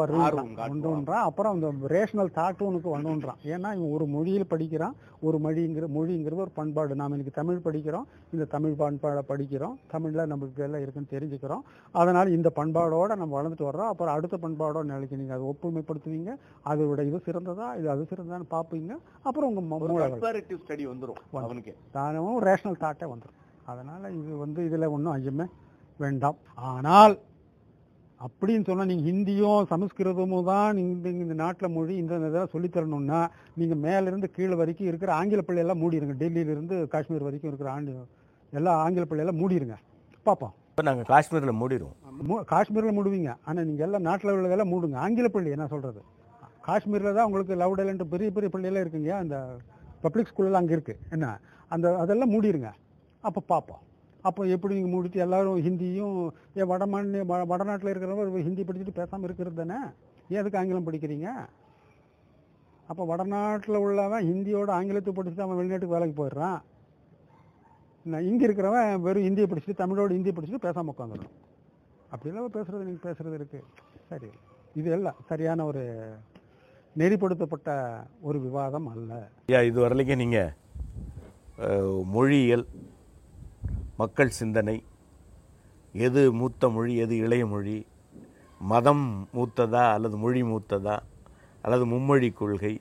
ஒன்றுன்றான். அப்புறம் அந்த ரேஷனல் தாட்டும் உனக்கு ஒன்றுன்றான். ஏன்னா இவன் ஒரு மொழியில் படிக்கிறான் ஒரு மொழிங்கிற மொழிங்கிறது ஒரு பண்பாடு. நாம் இன்னைக்கு தமிழ் படிக்கிறோம் இந்த தமிழ் பண்பாடை படிக்கிறோம் தமிழ்ல நம்மளுக்கு எல்லாம் இருக்குன்னு தெரிஞ்சுக்கிறோம். அதனால இந்த பண்பாடோட நம்ம வளர்ந்துட்டு வர்றோம். அப்புறம் அடுத்த பண்பாடோட நிலைக்கு நீங்க அதை ஒப்புமைப்படுத்துவீங்க. அதோட இது சிறந்ததா இது அது சிறந்ததான்னு பார்ப்பீங்க. அப்புறம் உங்க ஸ்டடி வந்துரும் அவனுக்கு. தானமும் ரேஷனல் தாட்டே வந்துடும் அதனால இது வந்து இதுல ஒன்றும் ஐயமே வேண்டாம். ஆனால் அப்படின்னு சொன்னா நீங்க ஹிந்தியும் சமஸ்கிருதமும் தான் இந்த இந்த நாட்டுல மொழி இந்த இதெல்லாம் சொல்லித் தரணும்னா நீங்க மேல இருந்து கீழே வரைக்கும் இருக்கிற ஆங்கில பள்ளியெல்லாம் மூடிடுங்க டெல்லியில இருந்து காஷ்மீர் வரைக்கும் இருக்கிற ஆண்டு எல்லா ஆங்கில பள்ளியெல்லாம் மூடிடுங்க பார்ப்போம் இப்போ நாங்கள் காஷ்மீரில் மூடிடுவோம் காஷ்மீர்ல மூடுவீங்க. ஆனா நீங்க எல்லாம் நாட்டுல உள்ளதெல்லாம் மூடுங்க. ஆங்கில பள்ளி என்ன சொல்றது? காஷ்மீர்ல தான் உங்களுக்கு லவுடலன்ட்டு பெரிய பெரிய பள்ளியெல்லாம் இருக்குங்க. அந்த பப்ளிக் ஸ்கூல்லாம் அங்க இருக்கு. என்ன? அந்த அதெல்லாம் மூடிடுங்க அப்போ பார்ப்போம் அப்போ எப்படி நீங்கள் முடித்து எல்லோரும் ஹிந்தியும் ஏன் வட மாநில வ- இருக்கிறவங்க ஹிந்தி படிச்சுட்டு பேசாமல் இருக்கிறது தானே? ஏதுக்கு எதுக்கு ஆங்கிலம் படிக்கிறீங்க? அப்போ வடநாட்டில் உள்ளவன் ஹிந்தியோட ஆங்கிலத்தை படிச்சுட்டு அவன் வெளிநாட்டுக்கு வேலைக்கு போயிடுறான். நான் இங்கே இருக்கிறவன் வெறும் ஹிந்தியை படிச்சுட்டு தமிழோட ஹிந்தியை படிச்சுட்டு பேசாமல் உட்காந்துடும் அப்படிலாம் பேசுகிறது நீங்கள் பேசுகிறது இருக்குது சரி இது எல்லாம் சரியான ஒரு நெறிப்படுத்தப்பட்ட ஒரு விவாதம் அல்ல. ஐயா இது வரலைக்கும் நீங்கள் மொழியியல் மக்கள் சிந்தனை எது மூத்த மொழி எது இளைய மொழி மதம் மூத்ததா அல்லது மொழி மூத்ததா அல்லது மும்மொழி கொள்கை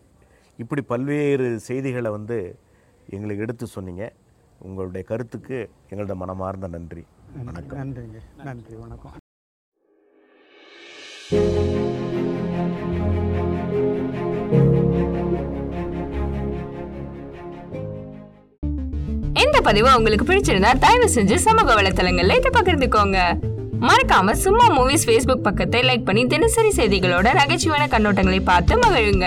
இப்படி பல்வேறு செய்திகளை வந்து எங்களுக்கு எடுத்து சொன்னீங்க. உங்களுடைய கருத்துக்கு எங்களோட மனமார்ந்த நன்றி. நன்றி. நன்றிங்க. நன்றி. வணக்கம். இந்த பதிவு உங்களுக்கு பிடிச்சிருந்தா தயவு செஞ்சு சமூக வலைத்தளங்கள்ல இதை பகிர்ந்துக்கோங்க. மறக்காம சும்மா மூவிஸ் ஃபேஸ்புக் பக்கத்தை லைக் பண்ணி தினசரி செய்திகளோட நகைச்சுவையான கண்ணோட்டங்களை பார்த்து மகிழுங்க.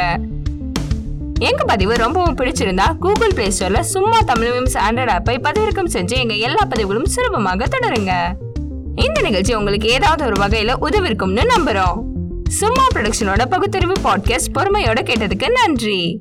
எங்க பதிவு ரொம்பவும் பிடிச்சிருந்தா கூகுள் பிளே ஸ்டோர்ல சும்மா தமிழ் மீம்ஸ் ஆண்ட்ராய்ட் ஆப்பை பதிவிறக்கம் செஞ்சு எங்க எல்லா பதிவுகளும் சுலபமாக தொடருங்க. இந்த நிகழ்ச்சி உங்களுக்கு ஏதாவது ஒரு வகையில உதவிருக்கும்னு நம்புறோம். சும்மா ப்ரொடக்ஷனோட பகுத்தறிவு பாட்காஸ்ட் பொறுமையோட கேட்டதுக்கு நன்றி.